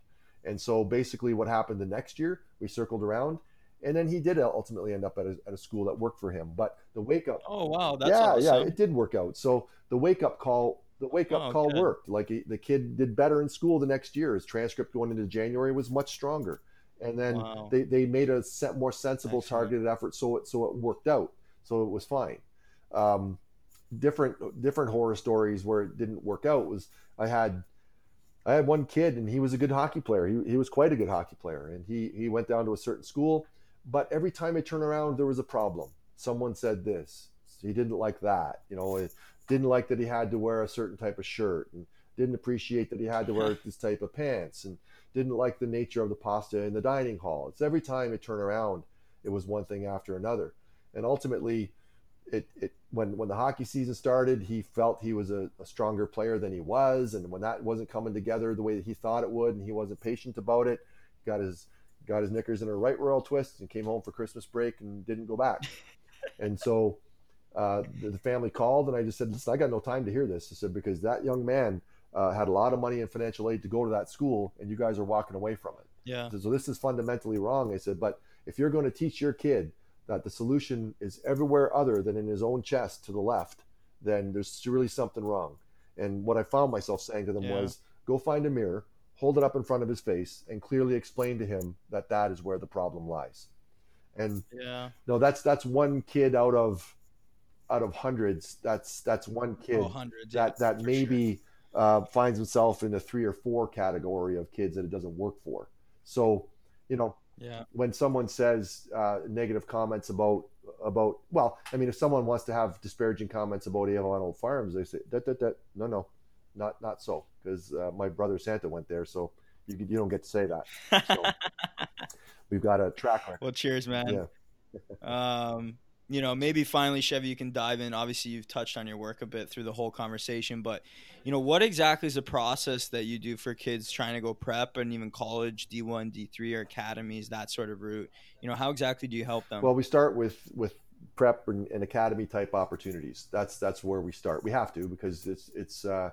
And so basically, what happened the next year, we circled around, and then he did ultimately end up at a, at a school that worked for him. But the wake up, oh wow, that's yeah, awesome. yeah, it did work out. So the wake up call, the wake up Oh, call good. worked. Like he, the kid did better in school the next year. His transcript going into January was much stronger, and then Wow. they, they made a set, more sensible, Excellent. targeted effort. So it so it worked out. So it was fine. Um, different different horror stories where it didn't work out was I had I had one kid and he was a good hockey player. He, he was quite a good hockey player and he he went down to a certain school, but every time I turn around there was a problem. Someone said this. He didn't like that. You know, it didn't like that he had to wear a certain type of shirt and didn't appreciate that he had to wear this type of pants and didn't like the nature of the pasta in the dining hall. It's every time I turn around it was one thing after another. And ultimately it, it when when the hockey season started, he felt he was a, a stronger player than he was, and when that wasn't coming together the way that he thought it would, and he wasn't patient about it, got his got his knickers in a right royal twist and came home for Christmas break and didn't go back. and so uh, the, the family called, and I just said, "Listen, I got no time to hear this." I said because that young man uh, had a lot of money and financial aid to go to that school, and you guys are walking away from it. yeah. So this is fundamentally wrong. I said, but if you're going to teach your kid that the solution is everywhere other than in his own chest to the left, then there's really something wrong. And what I found myself saying to them Yeah. was, go find a mirror, hold it up in front of his face, and clearly explain to him that that is where the problem lies. And Yeah. no, that's that's one kid out of out of hundreds. That's that's one kid Oh, hundreds. yeah, that that maybe uh, finds himself in the three or four category of kids that it doesn't work for. So, you know. Yeah. when someone says uh, negative comments about about well, I mean, if someone wants to have disparaging comments about Avon Old Farms, they say that that that no no, not not so because uh, my brother Santa went there, so you you don't get to say that. So we've got a track record. well, cheers, man. Yeah. um, you know, maybe finally, Chevy, you can dive in. Obviously, you've touched on your work a bit through the whole conversation, but you know, what exactly is the process that you do for kids trying to go prep and even college, D one, D three, or academies, that sort of route? You know, how exactly do you help them? Well, we start with with prep and, and academy type opportunities. That's that's where we start. We have to because it's it's uh,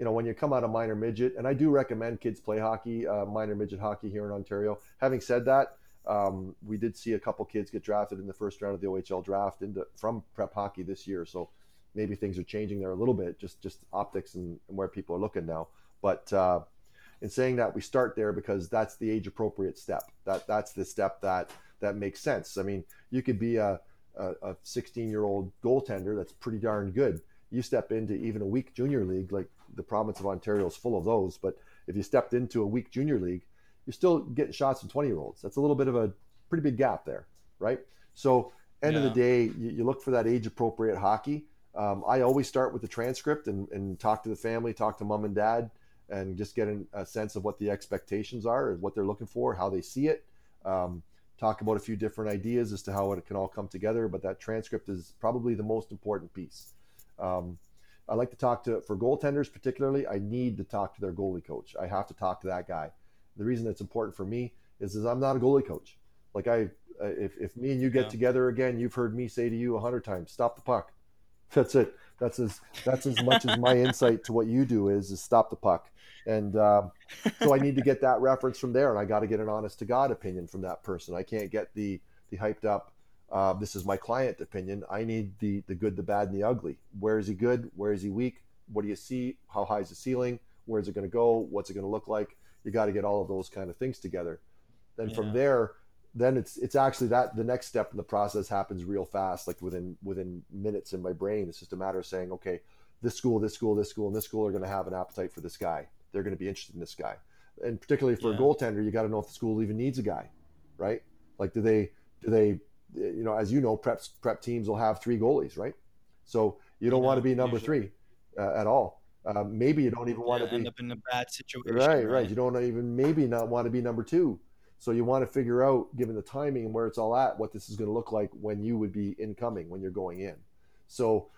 you know when you come out of minor midget, and I do recommend kids play hockey, uh, minor midget hockey here in Ontario. Having said that, um, we did see a couple kids get drafted in the first round of the OHL draft into from prep hockey this year. So maybe things are changing there a little bit, just just optics and, and where people are looking now. But uh, in saying that, we start there because that's the age appropriate step. That that's the step that that makes sense. I mean, you could be a a 16 year old goaltender that's pretty darn good. You step into even a weak junior league, like the province of Ontario is full of those. But if you stepped into a weak junior league, you're still getting shots from 20 year olds. That's a little bit of a pretty big gap there, right? So, end of the day, you, you look for that age appropriate hockey. Um, I always start with the transcript and, and talk to the family, talk to mom and dad, and just get an, a sense of what the expectations are and what they're looking for, how they see it. Um, talk about a few different ideas as to how it can all come together, but that transcript is probably the most important piece. Um, I like to talk to, for goaltenders particularly, I need to talk to their goalie coach. I have to talk to that guy. The reason it's important for me is, is I'm not a goalie coach. Like I, if, if me and you get Yeah. together again, you've heard me say to you a hundred times, stop the puck. That's it. That's as that's as much as my insight to what you do is is stop the puck. And um, so I need to get that reference from there, and I got to get an honest to God opinion from that person. I can't get the the hyped up. Uh, this is my client opinion. I need the the good, the bad, and the ugly. Where is he good? Where is he weak? What do you see? How high is the ceiling? Where's it going to go? What's it going to look like? You got to get all of those kind of things together. Then Yeah. from there, then it's it's actually that the next step in the process happens real fast, like within within minutes in my brain. It's just a matter of saying, okay, this school, this school, this school, and this school are going to have an appetite for this guy. They're going to be interested in this guy, and particularly for Yeah. a goaltender, you got to know if the school even needs a guy, right? Like, do they do they you know, as you know, prep prep teams will have three goalies, right? So you don't Yeah, want to be number usually. three uh, at all. Um, maybe you don't even want Yeah, to end be up in a bad situation. right, right. You don't even maybe not want to be number two. So you want to figure out, given the timing and where it's all at, what this is going to look like when you would be incoming, when you're going in. So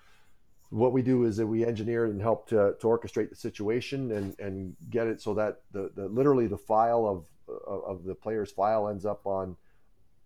what we do is that we engineer and help to, to orchestrate the situation and, and get it so that the, the literally the file of of the player's file ends up on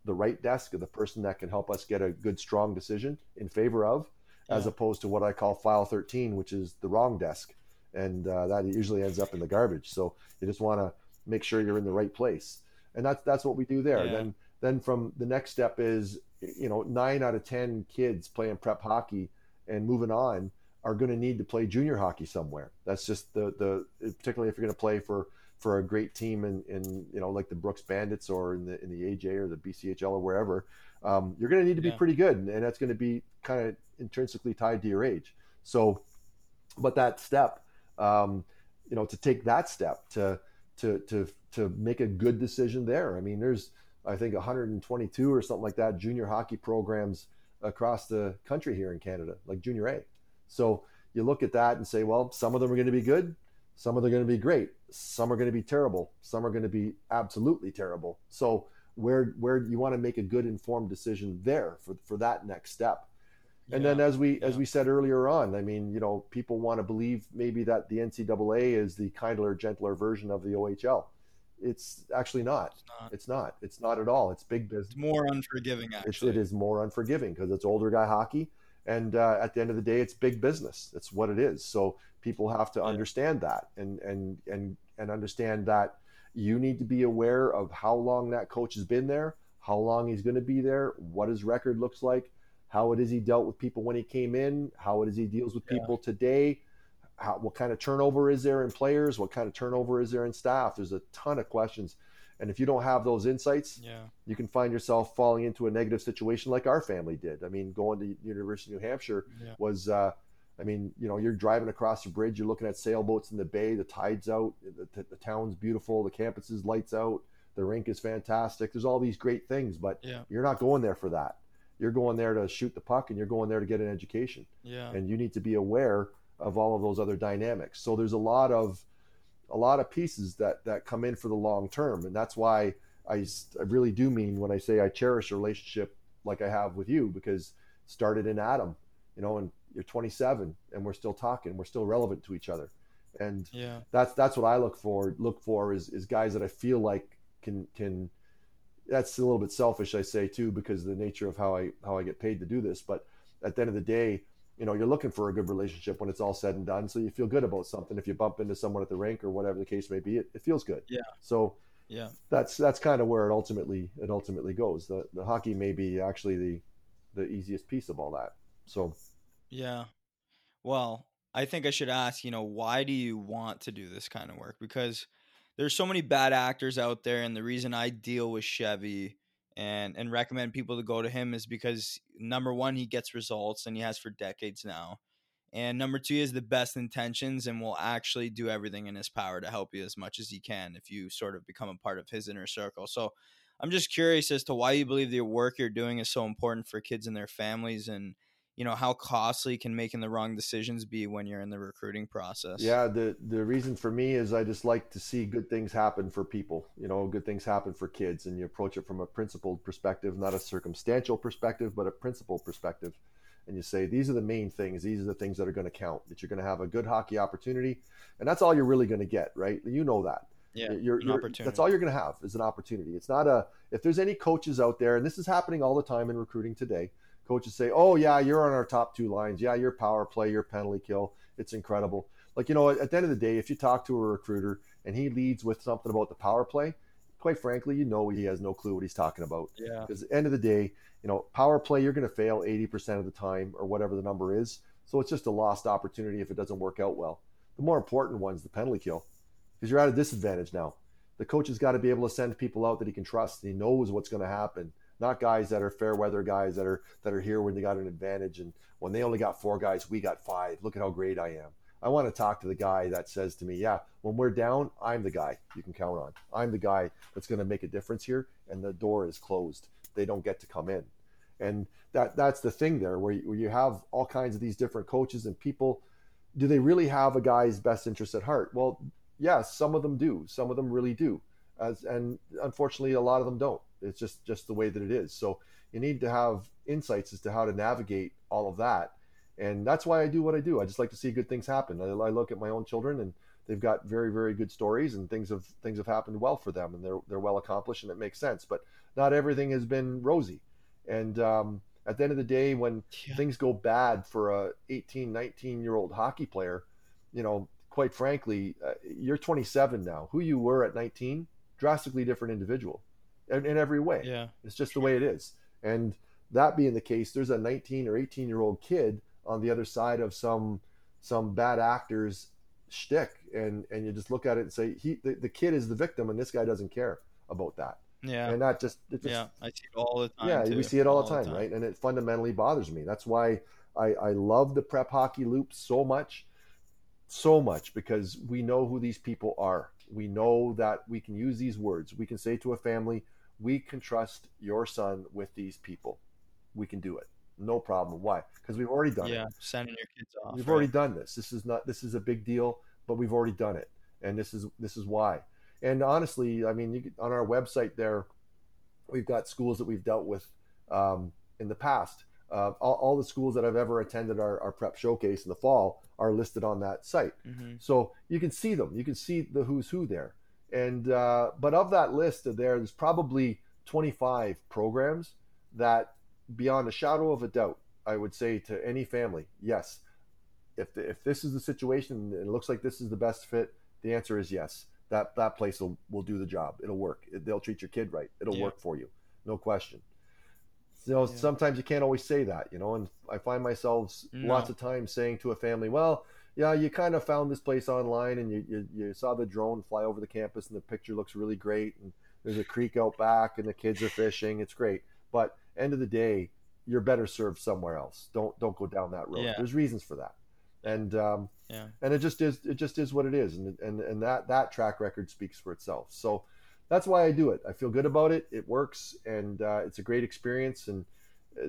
the right desk of the person that can help us get a good strong decision in favor of as opposed to what i call file 13 which is the wrong desk. And uh, that usually ends up in the garbage. So you just want to make sure you're in the right place. And that's that's what we do there. Yeah. then then from the next step is you know nine out of ten kids playing prep hockey and moving on are going to need to play junior hockey somewhere. That's just the the particularly if you're going to play for for a great team in, in you know like the Brooks Bandits or in the in the AJ or the BCHL or wherever, um, you're going to need to be Yeah. pretty good, and that's going to be kind of intrinsically tied to your age. So, but that step, um, you know, to take that step to to to to make a good decision there. I mean, there's I think 122 or something like that junior hockey programs across the country here in Canada, like junior A. So you look at that and say, well, some of them are going to be good, some of them are going to be great, some are going to be terrible, some are going to be absolutely terrible. So where where you want to make a good informed decision there for for that next step. And then as we as we said earlier on, I mean, you know, people want to believe maybe that the NCAA is the kindler, gentler version of the OHL. It's actually not. It's not. It's not. It's not at all. It's big business It's more unforgiving, it's, actually. it is more unforgiving because it's older guy hockey and uh, at the end of the day it's big business that's what it is so people have to understand that and and and and understand that you need to be aware of how long that coach has been there how long he's going to be there what his record looks like how it is he dealt with people when he came in how it is he deals with Yeah. people today how, what kind of turnover is there in players what kind of turnover is there in staff there's a ton of questions and if you don't have those insights Yeah. you can find yourself falling into a negative situation like our family did. I mean, going to University of New Hampshire Yeah. was, uh, I mean, you know, you're driving across the bridge, you're looking at sailboats in the bay, the tide's out, the, the, the town's beautiful, the campus is lights out, the rink is fantastic. There's all these great things, but Yeah. you're not going there for that. You're going there to shoot the puck and you're going there to get an education Yeah. and you need to be aware of all of those other dynamics. So there's a lot of a lot of pieces that that come in for the long term, and that's why I really do mean when I say I cherish a relationship like I have with you because started in Adam, you know, and you're 27 and we're still talking, we're still relevant to each other, and Yeah. that's that's what I look for look for is is guys that I feel like can can that's a little bit selfish I say too because of the nature of how I how I get paid to do this. But at the end of the day you know you're looking for a good relationship when it's all said and done. So you feel good about something. If you bump into someone at the rink or whatever the case may be it, it feels good. Yeah. so Yeah. that's that's kind of where it ultimately it ultimately goes. The the hockey may be actually the the easiest piece of all that. So Yeah. Well, I think I should ask, you know, why do you want to do this kind of work? Because there's so many bad actors out there and the reason I deal with Chevy and and recommend people to go to him is because number 1 he gets results and he has for decades now. And number 2 he has the best intentions and will actually do everything in his power to help you as much as he can if you sort of become a part of his inner circle. So I'm just curious as to why you believe the work you're doing is so important for kids and their families and you know how costly can making the wrong decisions be when you're in the recruiting process Yeah, the the reason for me is I just like to see good things happen for people. You know, good things happen for kids, and you approach it from a principled perspective, not a circumstantial perspective, but a principled perspective. And you say these are the main things. These are the things that are going to count. That you're going to have a good hockey opportunity, and that's all you're really going to get, right? You know that. yeah You're, you're- opportunity. That's all you're going to have is an opportunity. It's not a. If there's any coaches out there, and this is happening all the time in recruiting today, coaches say, "Oh yeah, you're on our top two lines. Yeah, your power play, your penalty kill. It's incredible." Like you know, at the end of the day, if you talk to a recruiter and he leads with something about the power play, quite frankly, you know he has no clue what he's talking about. yeah Because at the end of the day, you know, power play, you're going to fail 80% of the time or whatever the number is. So it's just a lost opportunity if it doesn't work out well. The more important one's the penalty kill because you're at a disadvantage now. The coach has got to be able to send people out that he can trust. He knows what's going to happen. Not guys that are fair weather guys that are that are here when they got an advantage and when they only got four guys, we got five. Look at how great I am. I want to talk to the guy that says to me, "Yeah, when we're down, I'm the guy you can count on. I'm the guy that's going to make a difference here, and the door is closed. They don't get to come in." And that that's the thing there, where you, where you have all kinds of these different coaches and people. do they really have a guy's best interest at heart? Well, yes, some of them do. Some of them really do. As and unfortunately, a lot of them don't. It's just just the way that it is. So you need to have insights as to how to navigate all of that, and that's why I do what I do. I just like to see good things happen. I, I look at my own children, and they've got very very good stories, and things have things have happened well for them, and they're they're well accomplished, and it makes sense. But not everything has been rosy, and um, at the end of the day, when yeah. things go bad for a 18, 19 year old hockey player, you know, quite frankly, uh, you're 27 now. Who you were at 19, drastically different individual in, in every way. Yeah. It's just the way it is. And that being the case, there's a 19 or 18 year old kid on the other side of some some bad actors shtick, and and you just look at it and say he the, the kid is the victim, and this guy doesn't care about that. Yeah. And that just, just yeah, I see it all the time. Yeah, too. we see it all, all the, time, the, time, right? And it fundamentally bothers me. That's why I, I love the prep hockey loop so much, so much because we know who these people are. We know that we can use these words. We can say to a family, we can trust your son with these people. We can do it. No problem. Why? Because we've already done yeah, it. Yeah, sending your kids off. We've right? already done this. This is not this is a big deal, but we've already done it. And this is this is why. And honestly, I mean, you, on our website there, we've got schools that we've dealt with um, in the past. Uh, all, all, the schools that I've ever attended our, our, prep showcase in the fall are listed on that site. Mm-hmm. So you can see them. You can see the who's who there. And uh, but of that list there, there's probably 25 programs that, beyond a shadow of a doubt, I would say to any family, yes, if the, if this is the situation and it looks like this is the best fit, the answer is yes that that place will, will do the job. It'll work. It, they'll treat your kid right. It'll yeah. work for you, no question. So yeah. sometimes you can't always say that, you know. And I find myself no. lots of times saying to a family, "Well, yeah, you kind of found this place online, and you, you you saw the drone fly over the campus, and the picture looks really great, and there's a creek out back, and the kids are fishing. It's great, but end of the day, you're better served somewhere else. Don't don't go down that road. Yeah. There's reasons for that and um, yeah, and it just is it just is what it is, and and and that that track record speaks for itself. So that's why I do it. I feel good about it. It works, and uh, it's a great experience. And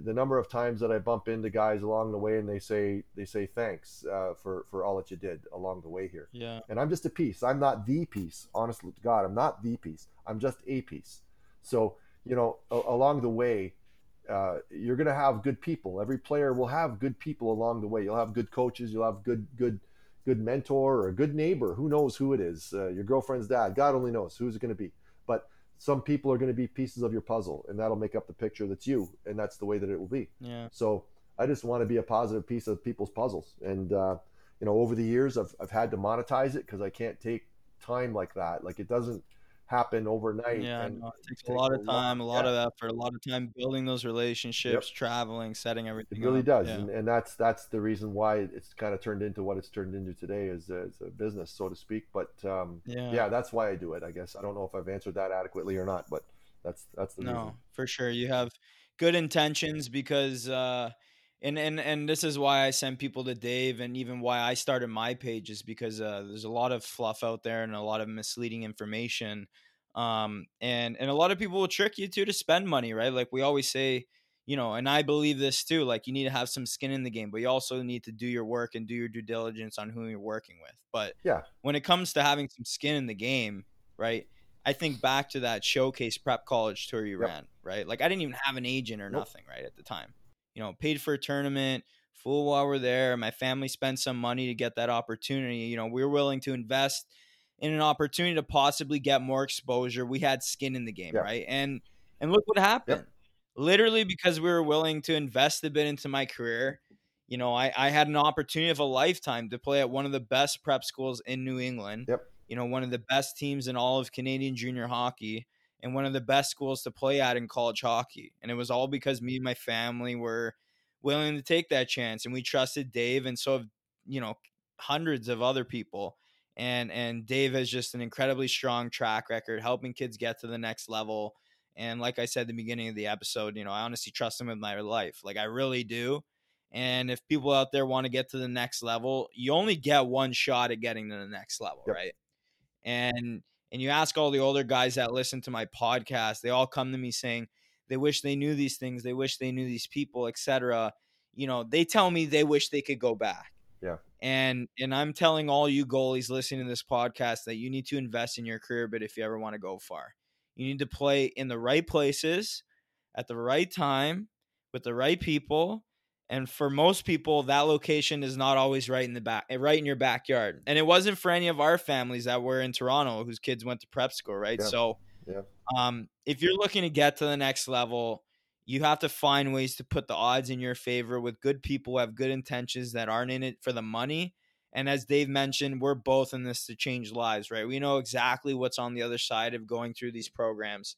the number of times that I bump into guys along the way, and they say they say thanks uh, for for all that you did along the way here. Yeah. And I'm just a piece. I'm not the piece. Honestly, to God, I'm not the piece. I'm just a piece. So you know, a- along the way, uh, you're going to have good people. Every player will have good people along the way. You'll have good coaches. You'll have good, good, good mentor or a good neighbor. Who knows who it is? Uh, your girlfriend's dad. God only knows who's it going to be. Some people are going to be pieces of your puzzle, and that'll make up the picture that's you, and that's the way that it will be. Yeah. So I just want to be a positive piece of people's puzzles, and uh, you know, over the years, I've I've had to monetize it because I can't take time like that. Like it doesn't happen overnight. Yeah, and no, it takes a lot of time, a lot yeah. of effort, a lot of time building those relationships, yep. traveling, setting everything. It really up. does, yeah. and, and that's that's the reason why it's kind of turned into what it's turned into today as a, as a business, so to speak. But um, yeah, yeah, that's why I do it. I guess I don't know if I've answered that adequately or not, but that's that's the no, reason. for sure. You have good intentions because. Uh, and and and this is why I send people to Dave, and even why I started my page is because uh, there's a lot of fluff out there and a lot of misleading information um, and and a lot of people will trick you too to spend money, right? Like we always say, you know, and I believe this too. Like you need to have some skin in the game, but you also need to do your work and do your due diligence on who you're working with. But yeah, when it comes to having some skin in the game, right? I think back to that showcase prep college tour you yep. ran, right? Like I didn't even have an agent or nope. nothing, right, at the time. You know, paid for a tournament, full while we're there. My family spent some money to get that opportunity. You know, we're willing to invest in an opportunity to possibly get more exposure. We had skin in the game, yeah. right? And and look what happened. Yep. Literally because we were willing to invest a bit into my career. You know, I, I had an opportunity of a lifetime to play at one of the best prep schools in New England. Yep. You know, one of the best teams in all of Canadian junior hockey and one of the best schools to play at in college hockey. And it was all because me and my family were willing to take that chance and we trusted Dave and so have, you know, hundreds of other people and and Dave has just an incredibly strong track record helping kids get to the next level. And like I said at the beginning of the episode, you know, I honestly trust him with my life. Like I really do. And if people out there want to get to the next level, you only get one shot at getting to the next level, yep. right? And and you ask all the older guys that listen to my podcast, they all come to me saying they wish they knew these things, they wish they knew these people, etc. You know, they tell me they wish they could go back. Yeah. And and I'm telling all you goalies listening to this podcast that you need to invest in your career, but if you ever want to go far, you need to play in the right places at the right time with the right people. And for most people, that location is not always right in the back, right in your backyard. And it wasn't for any of our families that were in Toronto whose kids went to prep school, right? Yeah. So, Yeah. um, if you're looking to get to the next level, you have to find ways to put the odds in your favor with good people who have good intentions that aren't in it for the money. And as Dave mentioned, we're both in this to change lives, right? We know exactly what's on the other side of going through these programs.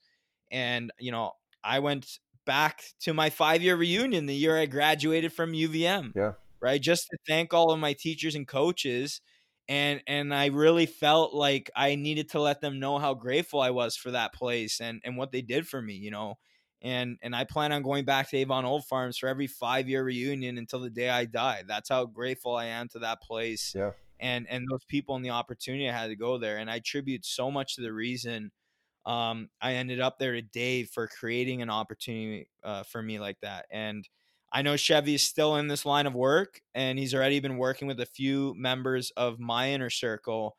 And, you know, I went back to my five year reunion the year I graduated from UVM. Yeah. Right. Just to thank all of my teachers and coaches. And and I really felt like I needed to let them know how grateful I was for that place and, and what they did for me, you know. And and I plan on going back to Avon Old Farms for every five year reunion until the day I die. That's how grateful I am to that place Yeah. and and those people and the opportunity I had to go there. And I attribute so much to the reason um, I ended up there to Dave for creating an opportunity uh, for me like that. And I know Chevy is still in this line of work, and he's already been working with a few members of my inner circle,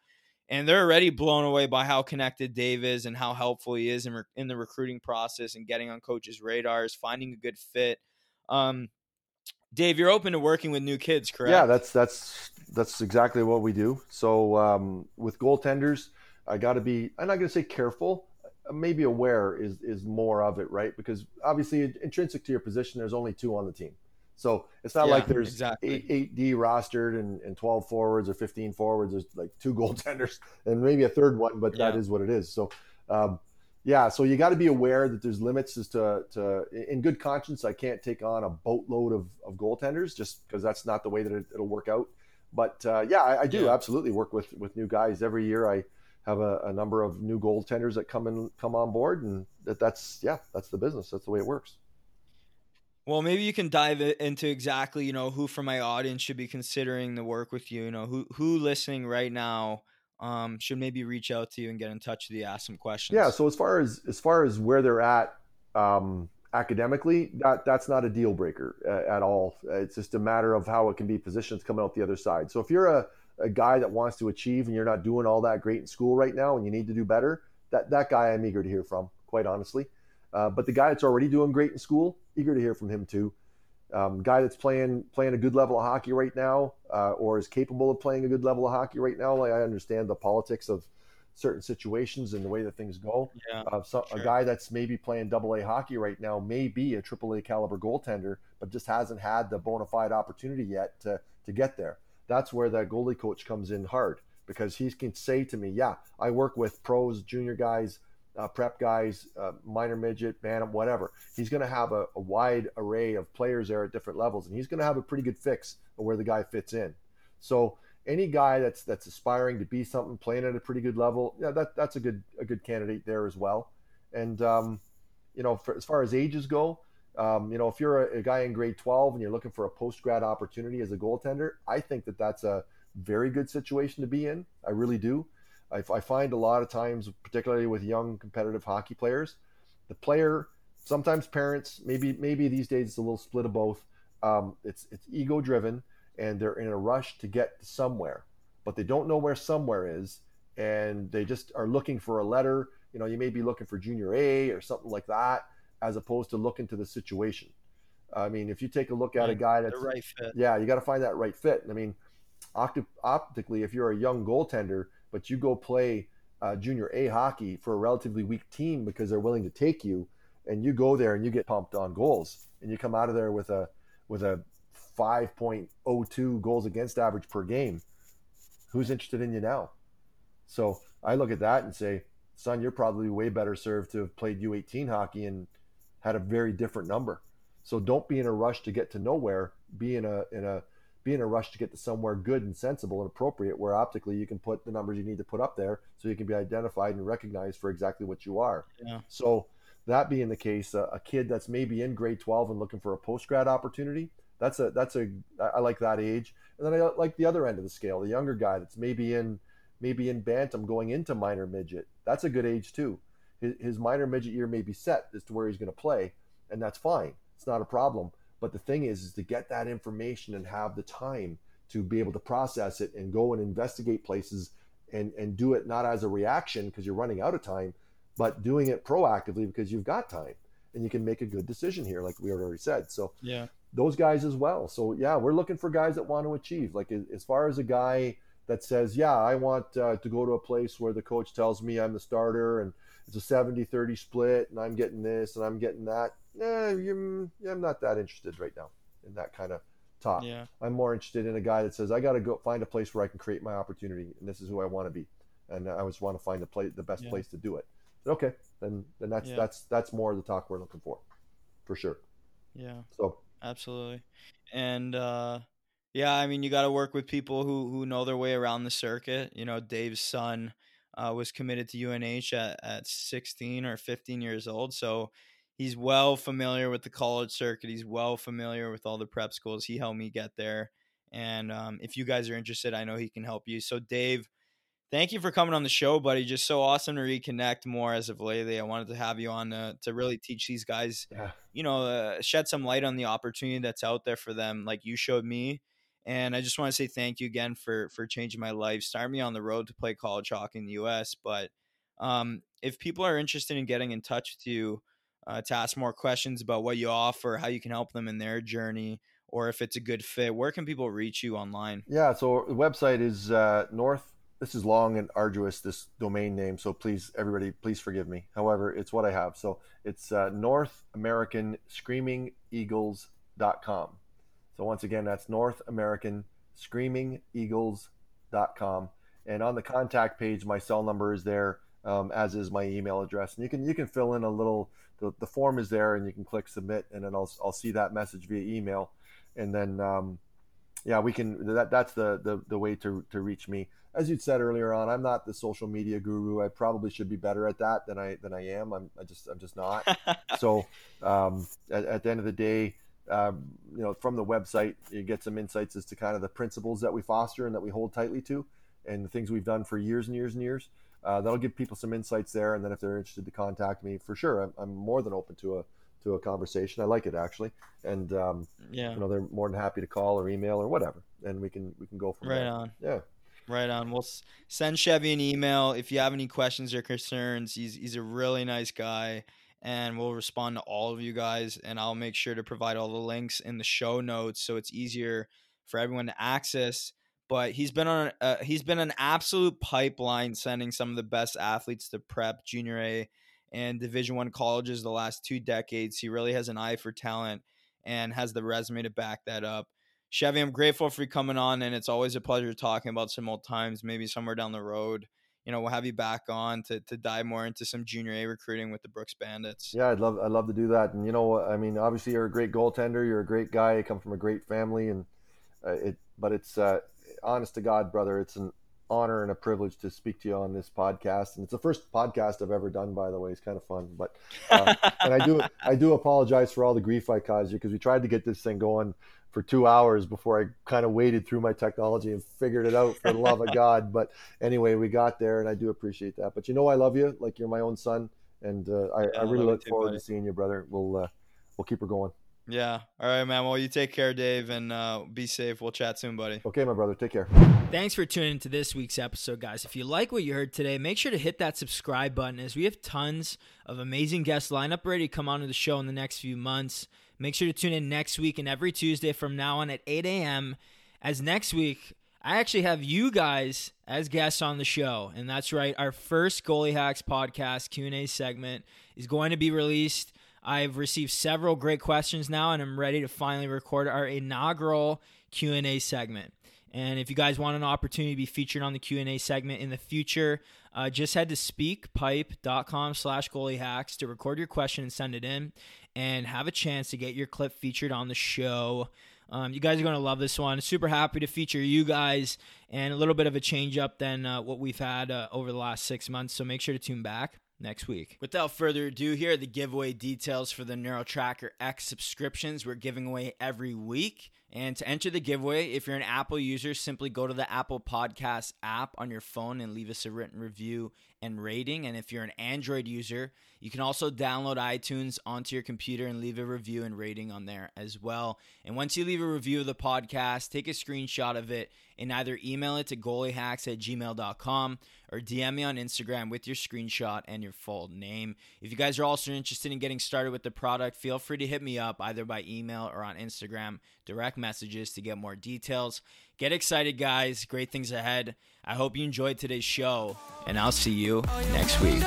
and they're already blown away by how connected Dave is and how helpful he is in, re- in the recruiting process and getting on coaches' radars, finding a good fit. Um, Dave, you're open to working with new kids, correct? Yeah, that's that's that's exactly what we do. So um, with goaltenders, I got to be. I'm not going to say careful. Maybe aware is is more of it, right? Because obviously, intrinsic to your position, there's only two on the team. So it's not Yeah, like there's exactly. eight, eight D rostered and, and 12 forwards or 15 forwards. There's like two goaltenders and maybe a third one, but that Yeah. is what it is. So, um, yeah, so you got to be aware that there's limits as to, to, in good conscience, I can't take on a boatload of, of goaltenders just because that's not the way that it, it'll work out. But uh, yeah, I, I do Yeah. absolutely work with, with new guys every year. I have a, a number of new goaltenders that come and come on board and that that's, yeah, that's the business. That's the way it works. Well, maybe you can dive into exactly, you know, who from my audience should be considering the work with you. You know, who who listening right now um, should maybe reach out to you and get in touch with you, ask some questions. Yeah. So as far as as far as where they're at um, academically, that that's not a deal breaker uh, at all. It's just a matter of how it can be positioned coming out the other side. So if you're a, a guy that wants to achieve and you're not doing all that great in school right now and you need to do better, that that guy I'm eager to hear from, quite honestly. Uh, but the guy that's already doing great in school, eager to hear from him too. Um, guy that's playing playing a good level of hockey right now, uh, or is capable of playing a good level of hockey right now. Like I understand the politics of certain situations and the way that things go. Yeah. Uh, so Sure. A guy that's maybe playing double A hockey right now may be a triple A caliber goaltender, but just hasn't had the bona fide opportunity yet to, to get there. That's where that goalie coach comes in hard because he can say to me, Yeah, I work with pros, junior guys, uh, prep guys, uh, minor midget, bantam, whatever. He's going to have a, a wide array of players there at different levels, and he's going to have a pretty good fix of where the guy fits in. So any guy that's that's aspiring to be something, playing at a pretty good level, yeah, that that's a good a good candidate there as well. And um, you know, for, as far as ages go, um, you know, if you're a, a guy in grade 12 and you're looking for a post grad opportunity as a goaltender, I think that that's a very good situation to be in. I really do. I, I find a lot of times, particularly with young competitive hockey players, the player, sometimes parents, maybe maybe these days it's a little split of both. Um, it's it's ego driven and they're in a rush to get somewhere, but they don't know where somewhere is, and they just are looking for a letter. You know, you may be looking for junior A or something like that, as opposed to looking to the situation. I mean, if you take a look at a guy the that's right fit. yeah, you got to find that right fit. I mean, opti- optically, if you're a young goaltender, but you go play uh, junior A hockey for a relatively weak team because they're willing to take you, and you go there and you get pumped on goals, and you come out of there with a with a 5.02 goals against average per game, who's interested in you now? So I look at that and say, son, you're probably way better served to have played U18 hockey and had a very different number. So don't be in a rush to get to nowhere. Be in a in a be in a rush to get to somewhere good and sensible and appropriate, where optically you can put the numbers you need to put up there, so you can be identified and recognized for exactly what you are. Yeah. So that being the case, a, a kid that's maybe in grade 12 and looking for a post grad opportunity, that's a that's a I like that age. And then I like the other end of the scale, the younger guy that's maybe in maybe in bantam going into minor midget. That's a good age too. His, his minor midget year may be set as to where he's going to play, and that's fine. It's not a problem. But the thing is, is to get that information and have the time to be able to process it and go and investigate places and and do it not as a reaction because you're running out of time, but doing it proactively because you've got time and you can make a good decision here, like we already said. So yeah, those guys as well. So yeah, we're looking for guys that want to achieve. Like as far as a guy that says, yeah, I want uh, to go to a place where the coach tells me I'm the starter and it's a 70-30 split and I'm getting this and I'm getting that. Eh, you, I'm not that interested right now in that kind of talk. Yeah. I'm more interested in a guy that says I got to go find a place where I can create my opportunity and this is who I want to be, and I just want to find the place, the best Yeah. place to do it. Okay, then then that's Yeah. that's that's more the talk we're looking for, for sure. yeah. So Absolutely. And uh yeah, I mean you got to work with people who who know their way around the circuit. You know, Dave's son uh, was committed to UNH at, at 16 or 15 years old, so he's well familiar with the college circuit. He's well familiar with all the prep schools. He helped me get there. And um, if you guys are interested, I know he can help you. So Dave, thank you for coming on the show, buddy. Just so awesome to reconnect more as of lately. I wanted to have you on uh, to really teach these guys yeah, you know, uh, shed some light on the opportunity that's out there for them, like you showed me. And I just want to say thank you again for for changing my life, starting me on the road to play college hockey in the U.S. But um, if people are interested in getting in touch with you uh, to ask more questions about what you offer, how you can help them in their journey, or if it's a good fit, where can people reach you online? yeah. So the website is uh, North. This is long and arduous. This domain name, so please, everybody, please forgive me. However, it's what I have. So it's uh, North American Screaming. So once again, that's North American Screaming Eagles.com. And on the contact page, my cell number is there, um, as is my email address. And you can you can fill in a little. The, the form is there, and you can click submit, and then I'll I'll see that message via email, and then um, yeah, we can. That that's the the, the way to to reach me. As you said earlier on, I'm not the social media guru. I probably should be better at that than I than I am. I'm I just I'm just not so um, at, at the end of the day, um, you know, from the website, you get some insights as to kind of the principles that we foster and that we hold tightly to, and the things we've done for years and years and years. Uh, that'll give people some insights there, and then if they're interested to contact me, for sure, I'm, I'm more than open to a to a conversation. I like it actually, and um, yeah, you know, they're more than happy to call or email or whatever, and we can we can go from right there. on. Yeah. Right on. We'll send Chevy an email if you have any questions or concerns. He's he's a really nice guy, and we'll respond to all of you guys. And I'll make sure to provide all the links in the show notes so it's easier for everyone to access. But he's been on uh, he's been an absolute pipeline, sending some of the best athletes to prep, junior A, and Division One colleges the last two decades. He really has an eye for talent and has the resume to back that up. Chevy, I'm grateful for you coming on, and it's always a pleasure talking about some old times. Maybe somewhere down the road, you know, we'll have you back on to to dive more into some junior A recruiting with the Brooks Bandits. Yeah, I'd love I'd love to do that. And you know, I mean, obviously you're a great goaltender. You're a great guy. You come from a great family, and uh, it. But it's uh, honest to God, brother. It's an honor and a privilege to speak to you on this podcast. And it's the first podcast I've ever done, by the way. It's kind of fun, but uh, and I do I do apologize for all the grief I caused you because we tried to get this thing going for two hours before I kind of waded through my technology and figured it out for the love of God. But anyway, we got there, and I do appreciate that. But you know, I love you like you're my own son, and uh, I, Yeah, I I really love look too, forward buddy. to seeing you, brother. We'll uh, we'll keep her going. Yeah. All right, man. Well, you take care, Dave, and uh, be safe. We'll chat soon, buddy. Okay, my brother. Take care. Thanks for tuning into this week's episode, guys. If you like what you heard today, make sure to hit that subscribe button as we have tons of amazing guests lined up ready to come onto the show in the next few months. Make sure to tune in next week and every Tuesday from now on at 8 a.m. As next week, I actually have you guys as guests on the show, and that's right. Our first Goalie Hacks podcast Q&A segment is going to be released. I've received several great questions now, and I'm ready to finally record our inaugural Q&A segment. And if you guys want an opportunity to be featured on the Q&A segment in the future, uh, just head to speakpipe.com slash goaliehacks to record your question and send it in and have a chance to get your clip featured on the show. Um, you guys are going to love this one. Super happy to feature you guys and a little bit of a change up than uh, what we've had uh, over the last six months. So make sure to tune back next week. Without further ado, here are the giveaway details for the NeuroTracker X subscriptions we're giving away every week. And to enter the giveaway, if you're an Apple user, simply go to the Apple Podcast app on your phone and leave us a written review and rating. And if you're an Android user, you can also download iTunes onto your computer and leave a review and rating on there as well. And once you leave a review of the podcast, take a screenshot of it and either email it to goaliehacks at gmail.com or DM me on Instagram with your screenshot and your full name. If you guys are also interested in getting started with the product, feel free to hit me up either by email or on Instagram, direct messages to get more details. Get excited, guys. Great things ahead. I hope you enjoyed today's show, and I'll see you next week.